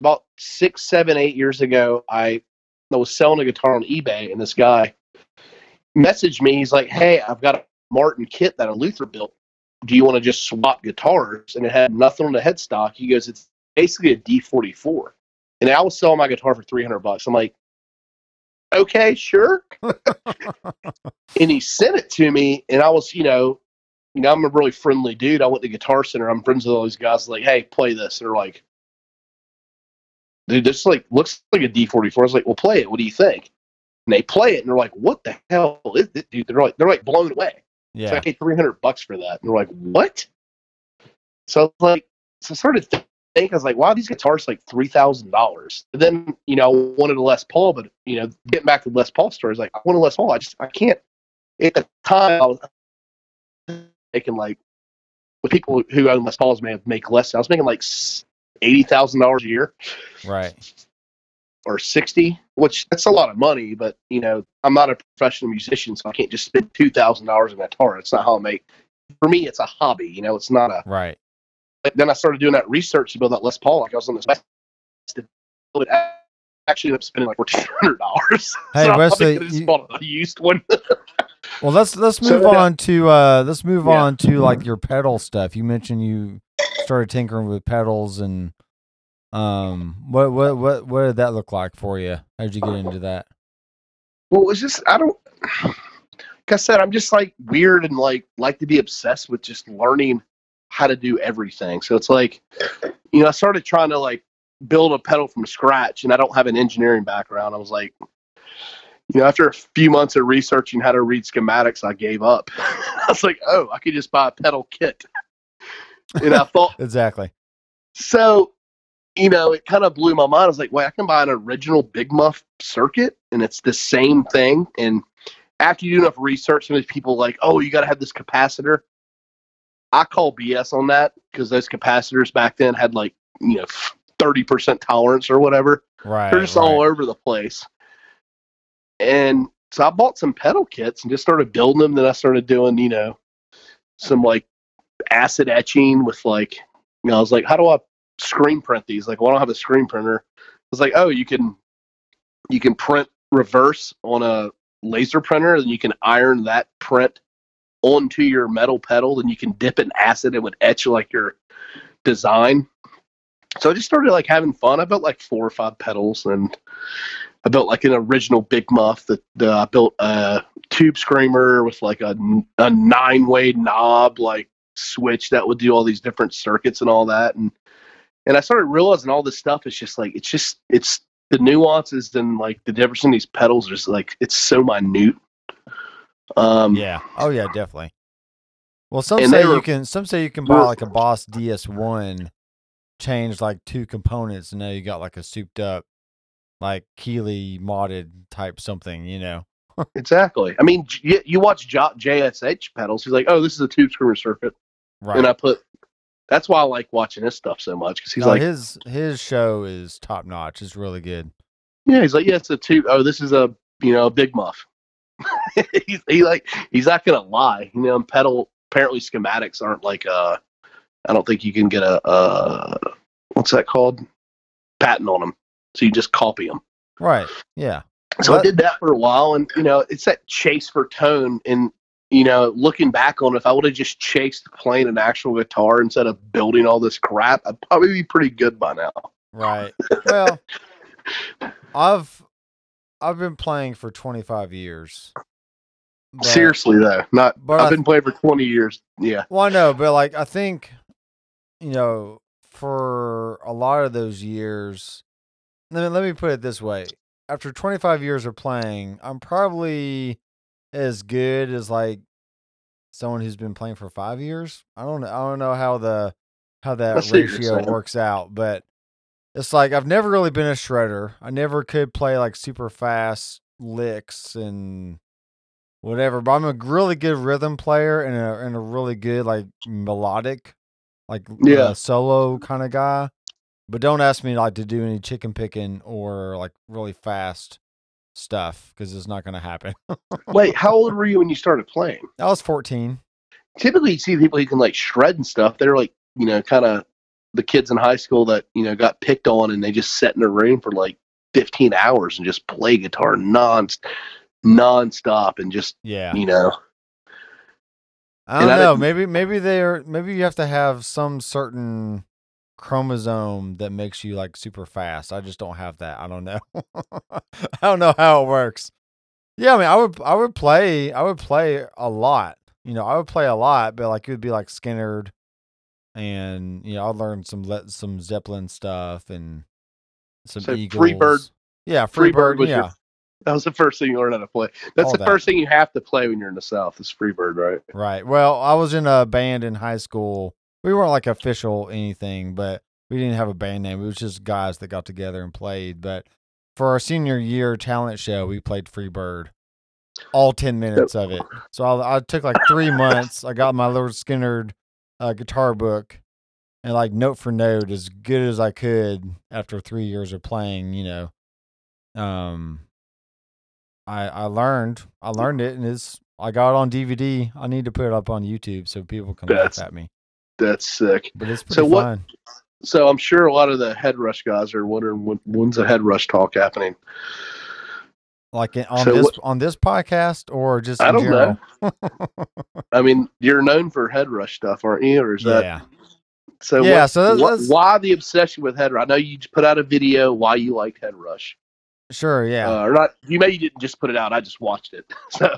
about six, seven, eight years ago. I, I was selling a guitar on eBay, and this guy messaged me. He's like, "Hey, I've got a Martin kit that a luthier built. Do you want to just swap guitars?" And it had nothing on the headstock. He goes, "It's basically a D44." And I was selling my guitar for three hundred bucks. I'm like, "Okay, sure." and he sent it to me, and I was, you know, you know, I'm a really friendly dude. I went to the Guitar Center. I'm friends with all these guys. Like, hey, play this. They're like, dude, this like looks like a D44. I was like, well, play it. What do you think? And they play it, and they're like, what the hell is this, dude? They're like, they're like blown away. So I paid 300 bucks for that. And they're like, what? So I like, so I started thinking, I was like, wow, these guitars like $3,000. Then, you know, I wanted a Les Paul, but, you know, getting back to the Les Paul story, I was like, I want a Les Paul. I just, I can't. At the time, I was making like, with people who own Les Pauls may have make less. I was making like $80,000 a year Right. or 60 which that's a lot of money but you know i'm not a professional musician so i can't just spend $2000 on a guitar it's not how i make for me it's a hobby you know it's not a Right. but then i started doing that research to build that les paul like i was on this west actually end up spending like $1400 Hey, so Wesley, you- bought a used one Well, let's let's move that- on to uh let's move Yeah. on to like your pedal stuff. You mentioned you started tinkering with pedals and um what what what what did that look like for you? How did you get into that? well it's just i don't like i said i'm just like weird and like like to be obsessed with just learning how to do everything. So it's like, you know, I started trying to like build a pedal from scratch, and I don't have an engineering background. I was like, you know, after a few months of researching how to read schematics, I gave up. I was like, oh, I could just buy a pedal kit. And I thought, exactly. so, you know, it kind of blew my mind. I was like, wait, I can buy an original Big Muff circuit and it's the same thing. And after you do enough research, some of these people like, oh, you got to have this capacitor. I call BS on that because those capacitors back then had like, you know, 30% tolerance or whatever. Right. They're just right. all over the place. And so I bought some pedal kits and just started building them. Then I started doing, you know, some like acid etching with like, you know, I was like, how do I screen print these? Like, well, I don't have a screen printer. I was like, oh, you can, you can print reverse on a laser printer, and you can iron that print onto your metal pedal, and you can dip in acid and it would etch like your design. So I just started like having fun. I built like four or five pedals, and I built like an original Big Muff. That uh, I built a tube screamer with like a, a nine way knob, like switch that would do all these different circuits and all that. And and I started realizing all this stuff is just like it's just it's the nuances and like the difference in these pedals just like it's so minute. Um, Yeah. Oh yeah, definitely. Well, some say were- you can. Some say you can buy like a Boss DS1, change like two components, and now you got like a souped up, like Keeley modded type something. You know. Exactly. I mean, you, you watch J- JHS pedals. He's like, oh, this is a tube screamer circuit, Right. and I put. That's why I like watching his stuff so much because he's No, like, his his show is top notch. It's really good. yeah, he's like, yeah, it's a tube. Oh, this is a you know a big muff. he's he like he's not gonna lie. You know, pedal apparently schematics aren't like uh, I don't think you can get a uh, what's that called patent on them. So you just copy them. Right. Yeah. So I did that for a while, and you know, it's that chase for tone. And you know, looking back on, it, if I would have just chased playing an actual guitar instead of building all this crap, I'd probably be pretty good by now. Right. Well, I've I've been playing for 25 years. but- Seriously though, not. but I've been playing for twenty years. Yeah, Well, I know, but like I think, you know, for a lot of those years, let me, let me put it this way: after 25 years of playing, I'm probably as good as like someone who's been playing for five years. I don't know. I don't know how the how that you're ratio works out, but it's like I've never really been a shredder. I never could play like super fast licks and whatever. But I'm a really good rhythm player and a and a really good like melodic, like Yeah. uh, solo kind of guy. But don't ask me like to do any chicken picking or like really fast stuff because it's not going to happen. Wait, how old were you when you started playing? I was 14. Typically, you see people who can like shred and stuff. They're like, you know, kind of the kids in high school that you know got picked on, and they just sit in a room for like 15 hours and just play guitar non non-stop and just Yeah. you know I don't I know. Maybe maybe they're maybe you have to have some certain chromosome that makes you like super fast. I just don't have that. I don't know. I don't know how it works. Yeah, I mean, I would I would play I would play a lot. You know, I would play a lot, but like it would be like Skynyrd, and you know, I'd learn some some Zeppelin stuff and some So Eagles. Freebird- yeah, Freebird Freebird. was your yeah, that was the first thing you learned how to play. That's All the that. first thing you have to play when you're in the South is Freebird, right? Right. Well, I was in a band in high school. We weren't like official anything, but we didn't have a band name. It was just guys that got together and played. But for our senior year talent show, we played Free Bird, all ten minutes of it. So I, I took like three months. I got my little Skynyrd uh, guitar book, and like note for note, as good as I could after three years of playing. You know, um, I I learned I learned it, and it's I got it on DVD. I need to put it up on YouTube so people can That's- laugh at me. That's sick. But it's pretty So what- fun. So I'm sure a lot of the head rush guys are wondering when, when's the head rush talk happening. Like on So this what- on this podcast or just I don't general? I mean, you're known for head rush stuff, aren't you? Or is that so? Yeah, what- so that's- that's- why the obsession with head rush? I know you put out a video why you liked head rush. Sure, yeah. Uh, or not? You maybe didn't just put it out. I just watched it, so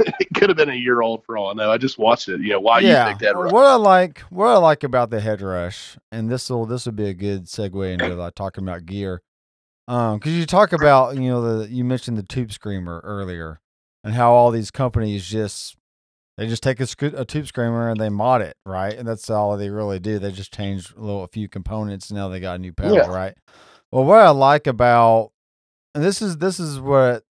it could have been a year old for all I know. I just watched it. You know why yeah. you think that? Right? What I like, what I like about the head rush, and this will this will be a good segue into like talking about gear, um, because you talk about you know the you mentioned the tube screamer earlier, and how all these companies just they just take a, sc- a tube screamer and they mod it, right? And that's all they really do. They just change a little a few components. And now they got a new pedal, Yeah. right? Well, what I like about and this is this is what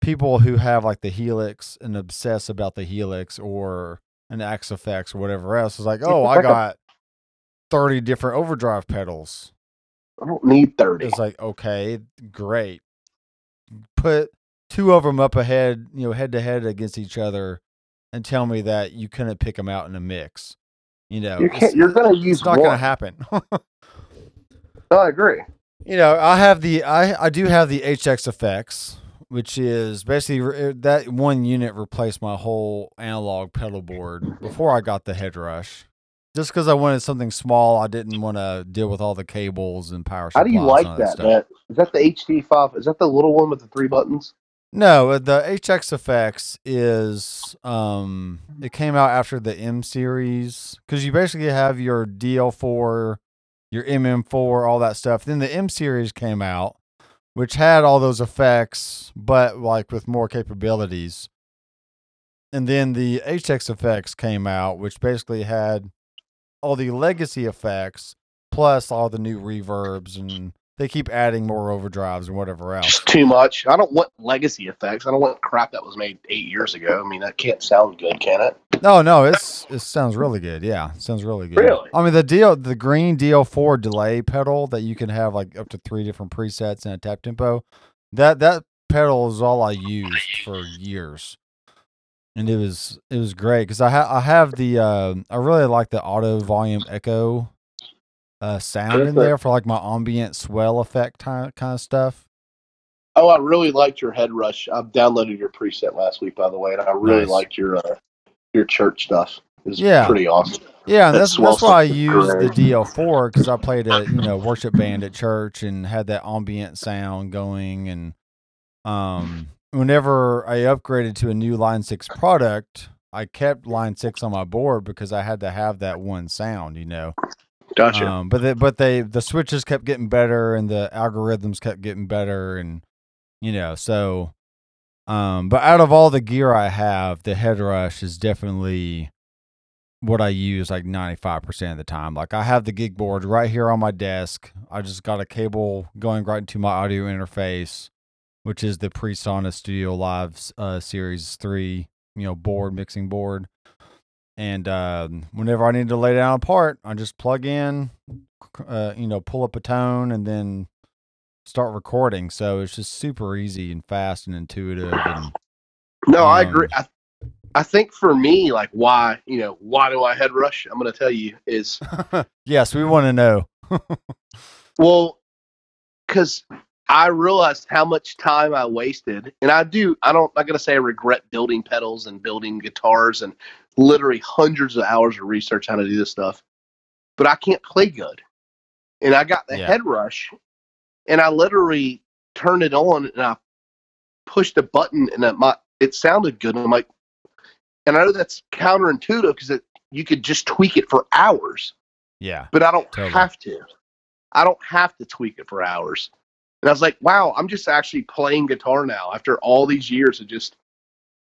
people who have like the Helix and obsess about the Helix or an XFX or whatever else is like, oh, I got thirty different overdrive pedals. I don't need thirty. It's like, okay, great. Put two of them up ahead, you know, head to head against each other, and tell me that you couldn't pick them out in a mix. You know, you it's- can't. You're gonna use it's not going to happen. No, I agree. You know, I have the I I do have the HX effects, which is basically re- that one unit replaced my whole analog pedal board before I got the head rush. Just because I wanted something small, I didn't want to deal with all the cables and power. How do you like that? That is that the HD five? Is that the little one with the three buttons? No, uh, the HX effects is um it came out after the M series cuz you basically have your DL4, your MM4, all that stuff. Then the M series came out which had all those effects but like with more capabilities. And then the HX effects came out which basically had all the legacy effects plus all the new reverbs and they keep adding more overdrives and whatever else. Just too much. I don't want legacy effects. I don't want crap that was made eight years ago. I mean, that can't sound good, can it? No, no, it's it sounds really good. Yeah, sounds really good. Really? I mean, the deal, the green DL4 delay pedal that you can have like up to three different presets and a tap tempo. That that pedal is all I used for years, and it was it was great because I ha- I have the uh, I really like the auto volume echo uh, sound in there for like my ambient swell effect kind kind of stuff. Oh, I really liked your head rush. I downloaded your preset last week, by the way, and I really Nice. liked your uh, your church stuff. is Yeah. pretty awesome. Yeah, that's swell that's why I used the. DL4 because I played a you know worship band at church and had that ambient sound going, and um, whenever I upgraded to a new Line Six product, I kept Line Six on my board because I had to have that one sound, you know. Gotcha. Um, but they, but they the switches kept getting better and the algorithms kept getting better and you know so um but out of all the gear I have the head rush is definitely what I use like 95% of the time. Like I have the gig board right here on my desk. I just got a cable going right into my audio interface which is the Presonus Studio Live uh, Series 3 you know board mixing board. And um, whenever I need to lay down a part, I just plug in, uh, you know, pull up a tone, and then start recording. So it's just super easy and fast and intuitive. And no, I um, agree. I, I think for me, like why you know why do I head rush? I'm going to tell you is yes, we want to know. Well, because I realized how much time I wasted, and I do. I don't. I'm gonna say I regret building pedals and building guitars and literally hundreds of hours of research how to do this stuff, but I can't play good. And I got the Yeah. head rush, and I literally turned it on and I pushed a button and it, my, it sounded good. And I'm like, and I know that's counterintuitive because you could just tweak it for hours Yeah, but I don't Totally. have to. I don't have to tweak it for hours. And I was like, wow, I'm just actually playing guitar now after all these years of just,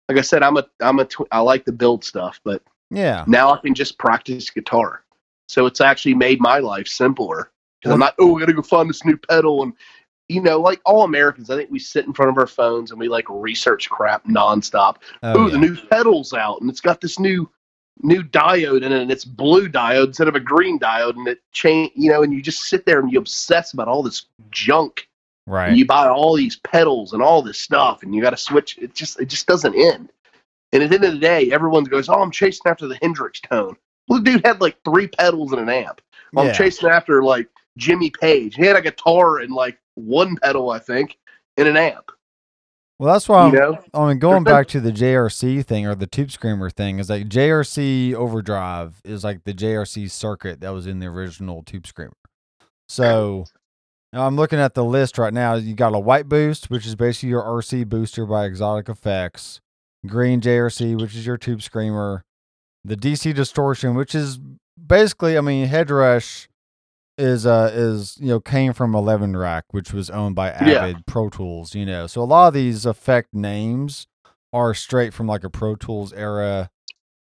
like I said, I'm a, I'm a, tw- I like to build stuff, but yeah, now I can just practice guitar. So it's actually made my life simpler because I'm not, oh, we got to go find this new pedal. And, you know, like all Americans, I think we sit in front of our phones and we like research crap nonstop oh, ooh, yeah. the new pedal's out, and it's got this new new diode in it, and it's blue diode instead of a green diode, and it change, you know, and you just sit there and you obsess about all this junk, and right. you buy all these pedals and all this stuff, and you got to switch. It just it just doesn't end. And at the end of the day, everyone goes, "Oh, I'm chasing after the Hendrix tone." Well, the dude had like three pedals and an amp. Oh, well, yeah. I'm chasing after like Jimmy Page. He had a guitar and like one pedal, I think, and an amp. well, that's why I'm, know, I mean, going back to the JRC thing or the Tube Screamer thing is like JRC Overdrive is like the JRC circuit that was in the original Tube Screamer. So Now I'm looking at the list right now. You got a white boost, which is basically your RC booster by Xotic Effects. Green JRC, which is your tube screamer. The DC distortion, which is basically, I mean, Headrush is uh is you know came from Eleven Rack, which was owned by Avid Yeah. Pro Tools. You know, so a lot of these effect names are straight from like a Pro Tools era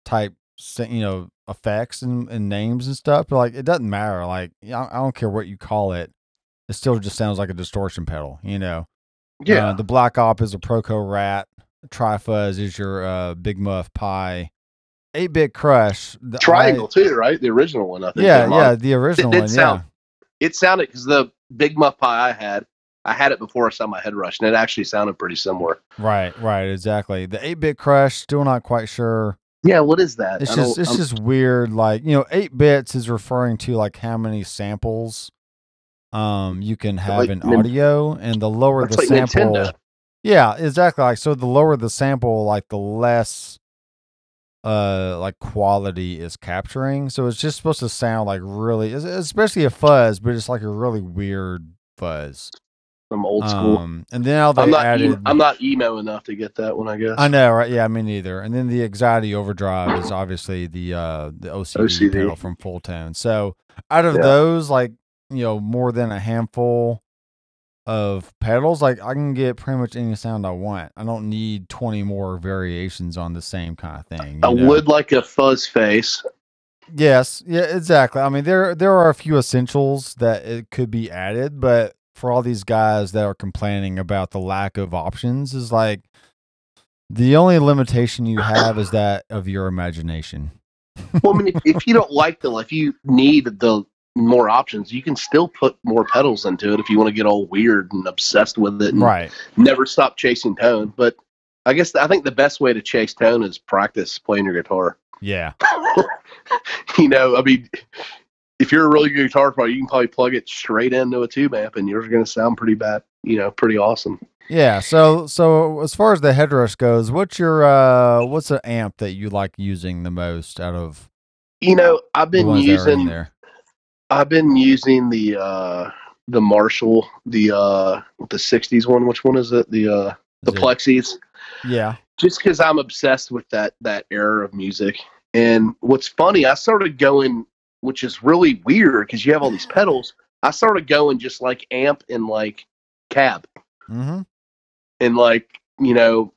type, you know, effects and, and names and stuff. But like, it doesn't matter. Like, I don't care what you call it. It still just sounds like a distortion pedal. You know. Uh, the Black Op is a Proco Rat. Trifuzz is your uh, Big Muff Pi. 8 Bit Crush. the- Triangle too, right? The original one, I I- think. yeah, yeah, the original it, did one. sound- yeah. It sounded because the Big Muff Pi I had, I had it before I saw my head rush, and it actually sounded pretty similar. Right, right, exactly. The 8 Bit Crush, still not quite sure. Yeah, what is that? It's I just it's I'm- just weird. Like, you know, 8 bits is referring to like how many samples um you can have Like in audio and the lower the like sample Nintendo. Yeah, exactly. Like so the lower the sample, like the less uh like quality is capturing. So it's just supposed to sound like really especially a fuzz, but it's like a really weird fuzz. I'm old school. Um and then now they I'm not. added I'm not emo enough to get that one. I guess. I know, right? Yeah, me neither. And then the anxiety overdrive is obviously the uh the OCD, OCD. pedal from Full Tone. So out of Yeah. those, like you know, more than a handful of pedals, like I can get pretty much any sound I want. I don't need twenty more variations on the same kind of thing. I know? would like a fuzz face. Yes, yeah, exactly. I mean, there there are a few essentials that it could be added, but for all these guys that are complaining about the lack of options, is like the only limitation you have is that of your imagination. Well, I mean, if, if you don't like them, if you need the more options, you can still put more pedals into it if you want to get all weird and obsessed with it and Right. never stop chasing tone. But I guess I think the best way to chase tone is practice playing your guitar. Yeah. you know, I mean, if you're a really good guitar player, you can probably plug it straight into a tube amp, and yours are going to sound pretty bad. You know, pretty awesome. Yeah. So so as far as the headrush goes, what's your uh what's an amp that you like using the most out of You know, I've been ones that are in using there? I've been using the uh the Marshall, the uh the '60s one. Which one is it? The uh the Is it- Plexis. Yeah. Just because I'm obsessed with that that era of music. And what's funny, I started going, which is really weird because you have all these pedals. I started going just like amp and like cab. Mm-hmm. and like you know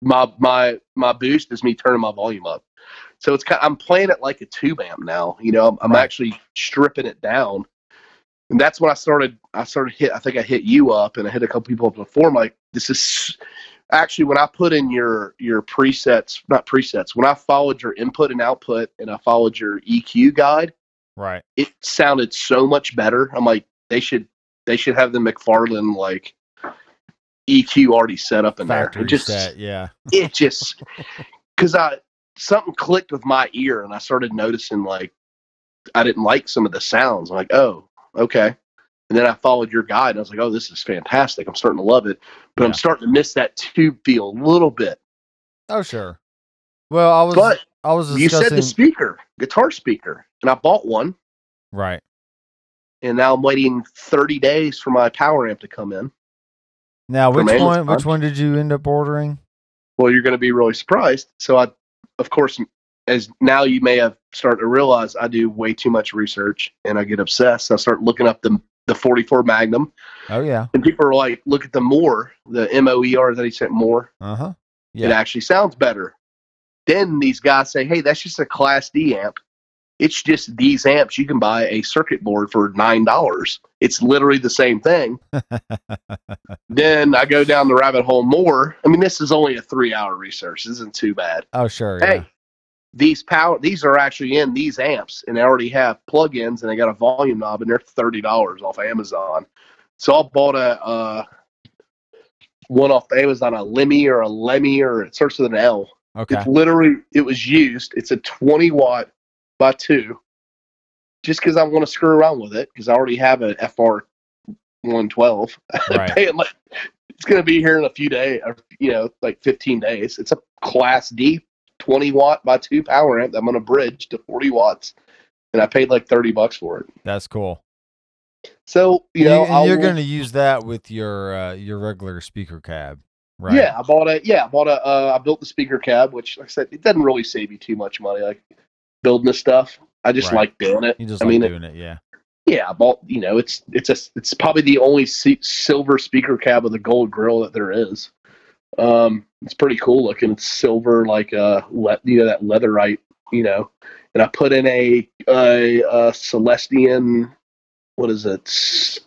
my my my boost is me turning my volume up so it's kind Of, i'm playing it like a tube amp now you know i'm, I'm Right. actually stripping it down and that's when i started i started hit i think i hit you up and i hit a couple people up before i'm like this is actually when i put in your your presets not presets when i followed your input and output and i followed your eq guide Right. it sounded so much better i'm like they should they should have the McFarland like eq already set up in there Factory it just set. Yeah. it just because I something clicked with my ear and I started noticing like I didn't like some of the sounds. I'm like, oh, okay. And then I followed your guide and I was like, oh, this is fantastic. I'm starting to love it. But I'm starting to miss that tube feel a little bit. Oh sure. Well, I was But I was you said the speaker, guitar speaker. And I bought one right. and now I'm waiting 30 days for my power amp to come in. Now, which one? Which one did you end up ordering? Well, you're going to be really surprised. So I, of course, as now you may have started to realize, I do way too much research and I get obsessed. I start looking up the the 44 Magnum, Oh yeah. and people are like, "Look at the more, the M O E R that he sent more. Uh huh. Yeah. It actually sounds better." Then these guys say, "Hey, that's just a Class D amp. It's just these amps. You can buy a circuit board for nine dollars. It's literally the same thing." then I go down the rabbit hole more. I mean, this is only a three hour research. This isn't too bad. oh sure. Hey, Yeah. these power these are actually in these amps and they already have plugins and they got a volume knob and they're thirty dollars off Amazon. So I bought a uh, one off Amazon, a Lemmy or a Lemmy or it starts with an L. Okay. It's literally it was used. It's a twenty watt by two. Just because I want to screw around with it because I already have an FR one twelve. Right. Like it's gonna be here in a few days, or you know, like fifteen days. It's a Class D, twenty watt by two power amp. that I'm gonna bridge to forty watts, and I paid like thirty bucks for it. That's cool. So you know, and you're going to use that with your uh, your regular speaker cab, right? Yeah, I bought a yeah, I bought a uh, I built the speaker cab, which like I said, it doesn't really save you too much money, like building this stuff. I just Right. like doing it. You just I like mean, doing it, yeah. yeah, I bought you know, it's it's a it's probably the only silver speaker cab with a gold grill that there is. Um, it's pretty cool looking. It's silver, like uh, le- you know that leatherite, you know. And I put in a a, a Celestion, what is it?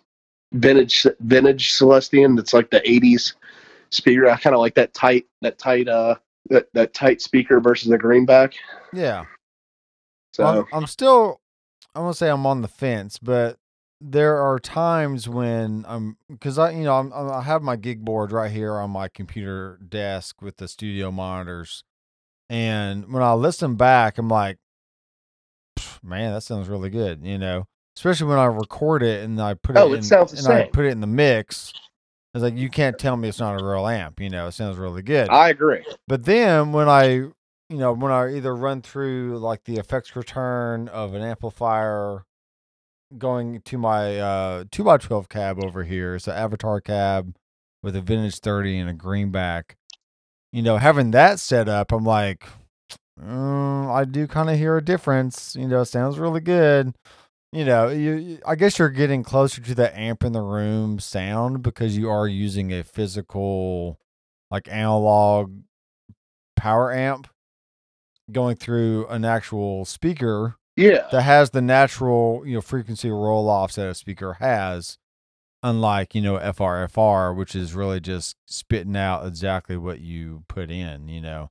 Vintage vintage Celestion. That's like the '80s speaker. I kind of like that tight that tight uh that, that tight speaker versus the greenback. Yeah. So Well, I'm, I'm still, I won't say I'm on the fence, but there are times when I'm, because I, you know, I'm, I'm- have my gig board right here on my computer desk with the studio monitors. And when I listen back, I'm like, man, that sounds really good, you know, especially when I record it and I put it, Oh, it in, sounds the and I same. put it in the mix. It's like, you can't tell me it's not a real amp, you know, it sounds really good. I agree. But then when I, you know, when I either run through like the effects return of an amplifier going to my uh 2x12 cab over here, it's an avatar cab with a vintage 30 and a greenback. You know, having that set up, I'm like, mm, I do kind of hear a difference. You know, it sounds really good. You know, you- I guess you're getting closer to the amp in the room sound because you are using a physical, like analog power amp going through an actual speaker Yeah. that has the natural, you know, frequency roll offs that a speaker has, unlike, you know, FRFR, which is really just spitting out exactly what you put in, you know.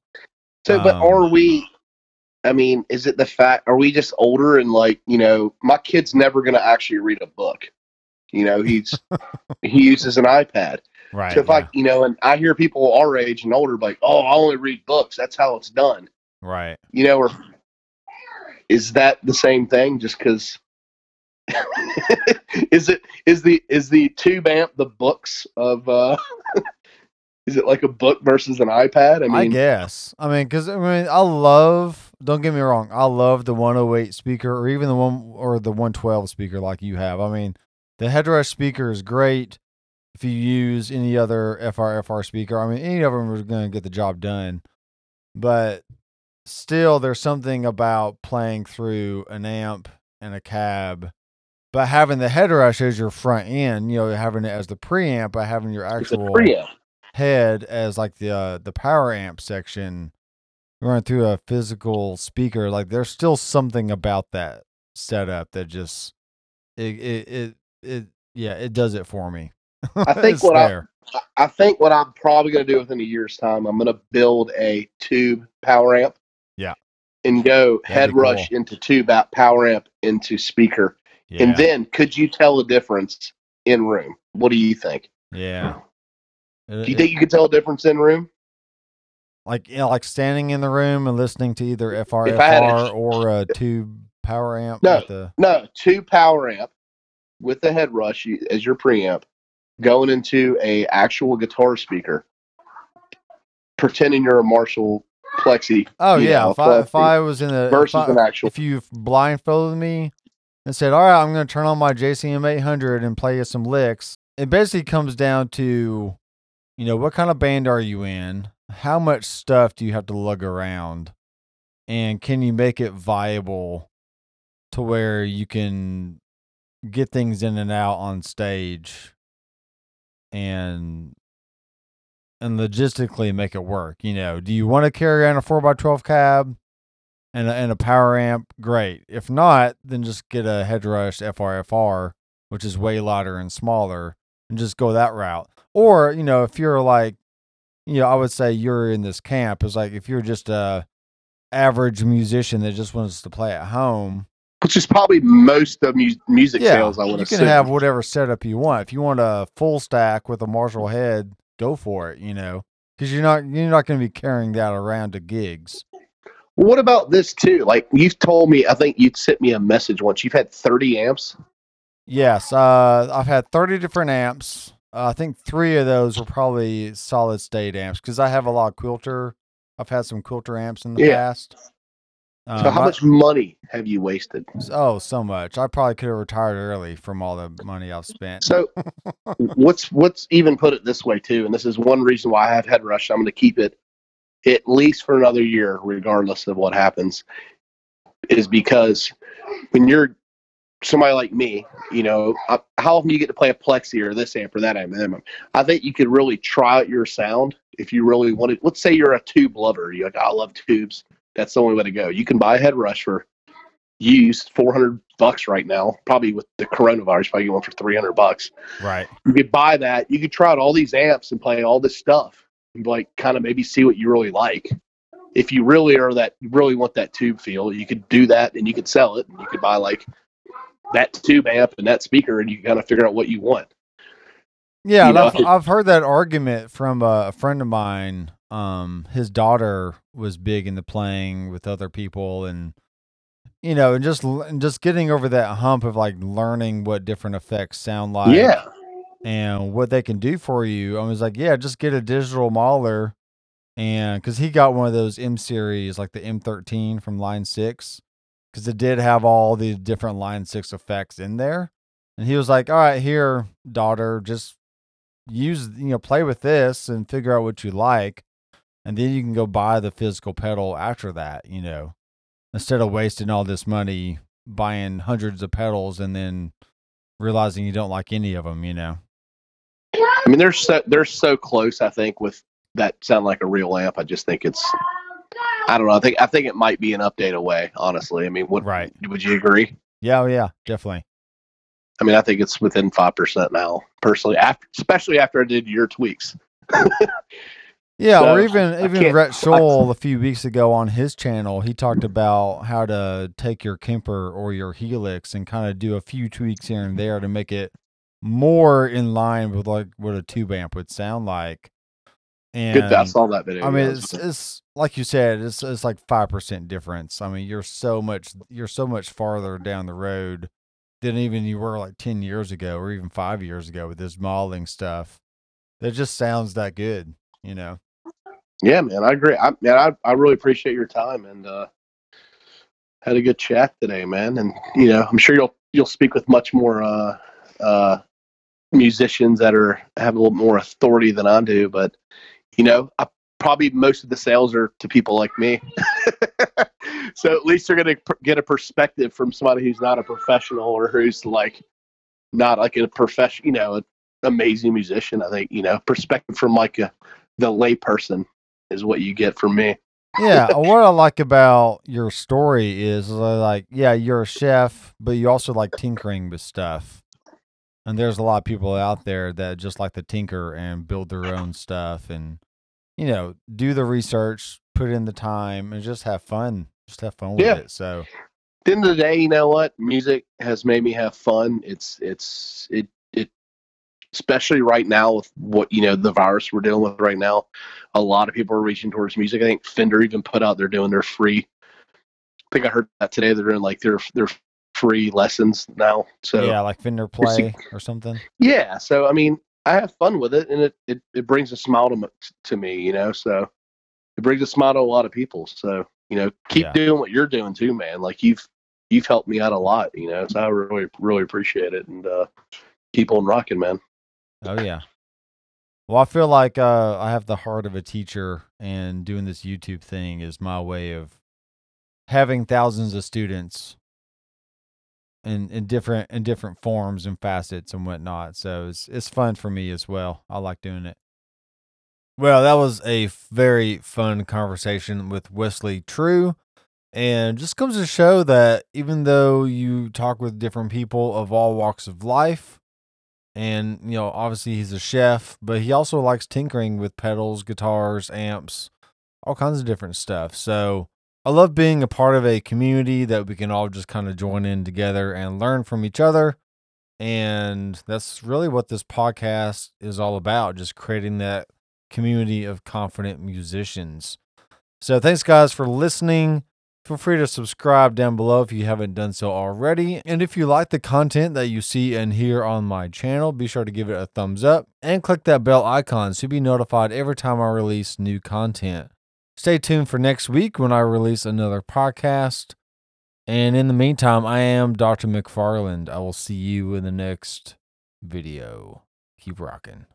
So, but Um, are we? I mean, is it the fact? Are we just older and like you know, my kid's never going to actually read a book. You know, he's he uses an iPad. Right. so if yeah, I, you know, and I hear people our age and older like, "Oh, I only read books. That's how it's done." Right. You know, or is that the same thing? Just because. is it is the is the tube amp the books of uh is it like a book versus an ipad i I, guess. I mean, because I mean, I love. Don't get me wrong. I love the 108 speaker, or even the one or the 112 speaker, like you have. I mean, the headrest speaker is great. If you use any other FRFR speaker, I mean, any of them are going to get the job done. But still, there's something about playing through an amp and a cab, but having the headrush as your front end. You know, having it as the preamp, but having your actual head as like the uh, the power amp section running through a physical speaker like there's still something about that setup that just it it it, it yeah it does it for me I think what there. I- I think what I'm probably going to do within a year's time, I'm going to build a tube power amp. Yeah. And go That'd head be cool. rush into tube out power amp into speaker. yeah And then could you tell a difference in room? What do you think? yeah Do you think you could tell a difference in room? like you know, like standing in the room and listening to either If I a- FRFR or a tube power amp No. with the No, tube power amp with the head rush as your preamp going into a actual guitar speaker, pretending you're a Marshall Plexi oh yeah know, if I, if I was in the if versus I- an actual. if you blindfolded me and said, "All right, I'm going to turn on my JCM 800 and play you some licks," it basically comes down to, you know, what kind of band are you in? How much stuff do you have to lug around, and can you make it viable to where you can get things in and out on stage, and and logistically make it work? You know, do you want to carry on a four x twelve cab? and a, and a power amp, great. If not, then just get a Headrush FRFR, which is way lighter and smaller, and just go that route. Or you know, if you're like, you know, I would say you're in this camp. It's like if you're just a average musician that just wants to play at home, which is probably most of mu- music yeah, sales. I would say. you assume. can have whatever setup you want. If you want a full stack with a Marshall head, go for it. You know, because you're not you're not going to be carrying that around to gigs. What about this too? Like you've told me, I think you sent me a message once. You've had 30 amps. Yes, uh, I've had 30 different amps. Uh, I think three of those were probably solid state amps because I have a lot of quilter. I've had some quilter amps in the Yeah. past. Uh, So how much money have you wasted? Oh, so much. I probably could have retired early from all the money I've spent. So what's what's even put it this way too, and this is one reason why I have head rush. I'm going to keep it at least for another year, regardless of what happens, is because when you're somebody like me, you know, how often do you get to play a plexi or this amp or that amp? I think you could really try out your sound if you really wanted. Let's say you're a tube lover. You're like, I love tubes. That's the only way to go. You can buy a head rush for used 400 bucks right now. Probably with the coronavirus, probably get one for 300 bucks. Right. You could buy that. You could try out all these amps and play all this stuff. And like kind of maybe see what you really like. If you really are that, really want that tube feel, you could do that and you could sell it. And you could buy like that tube amp and that speaker, and you kind of figure out what you want. Yeah, You know, I've, I've heard that argument from a friend of mine. Um, his daughter was big into playing with other people, and you know, and just and just getting over that hump of like learning what different effects sound like, yeah, and what they can do for you. I was like, yeah, just get a digital modeler, and because he got one of those M series, like the M13 from Line Six, because it did have all the different Line Six effects in there, and he was like, all right, here, daughter, just use you know play with this and figure out what you like and then you can go buy the physical pedal after that you know instead of wasting all this money buying hundreds of pedals and then realizing you don't like any of them you know I mean they're so they're so close. I think with that sound like a real amp. I just think it's. I don't know. I think I think it might be an update away. Honestly, I mean, what right would you agree? yeah oh, yeah definitely I mean, I think it's within five percent now. Personally, after especially after I did your tweaks. yeah So, or even even Rhett Shull a few weeks ago on his channel he talked about how to take your Kemper or your Helix and kind of do a few tweaks here and there to make it more in line with like what a tube amp would sound like and Good. I saw that video. I mean, it's it's like you said, it's it's like five percent difference. I mean, you're so much you're so much farther down the road than even you were like ten years ago or even five years ago with this modeling stuff. It just sounds that good, you know. Yeah, man, I agree. I man, I, I really appreciate your time and uh had a good chat today, man. And you know, I'm sure you'll you'll speak with much more uh uh musicians that are have a little more authority than I do, but you know, I, probably most of the sales are to people like me. so at least they're going to get a perspective from somebody who's not a professional or who's like not like a professional, you know, an amazing musician. I think, you know, perspective from like a the layperson is what you get from me. Yeah, what I like about your story is uh, like, yeah, you're a chef, but you also like tinkering with stuff. And there's a lot of people out there that just like to tinker and build their own stuff and you know, do the research, put in the time and just have fun. Just have fun with Yeah. it. So, At the end of the day, you know what? Music has made me have fun. It's it's it it especially right now with what you know the virus we're dealing with right now. A lot of people are reaching towards music. I think Fender even put out they're doing their free. I think I heard that today. They're doing like their their free lessons now. So yeah, like Fender Play or something. yeah so i mean i have fun with it and it it, it brings a smile to, to me you know so it brings a smile to a lot of people so you know keep Yeah. doing what you're doing too man like you've you've helped me out a lot you know so i really really appreciate it and uh keep on rocking man Oh yeah. Well, I feel like uh, I have the heart of a teacher, and doing this YouTube thing is my way of having thousands of students in in different in different forms and facets and whatnot. So it's it's fun for me as well. I like doing it. Well, that was a very fun conversation with Wesley True. And just comes to show that even though you talk with different people of all walks of life, and you know obviously he's a chef but he also likes tinkering with pedals guitars amps all kinds of different stuff. So i love being a part of a community that we can all just kind of join in together and learn from each other. And that's really what this podcast is all about just creating that community of confident musicians. So thanks guys for listening Feel free to subscribe down below if you haven't done so already. And if you like the content that you see and hear on my channel, be sure to give it a thumbs up and click that bell icon so you'll be notified every time I release new content. Stay tuned for next week when I release another podcast. And in the meantime, I am Dr. McFarland. I will see you in the next video. Keep rocking.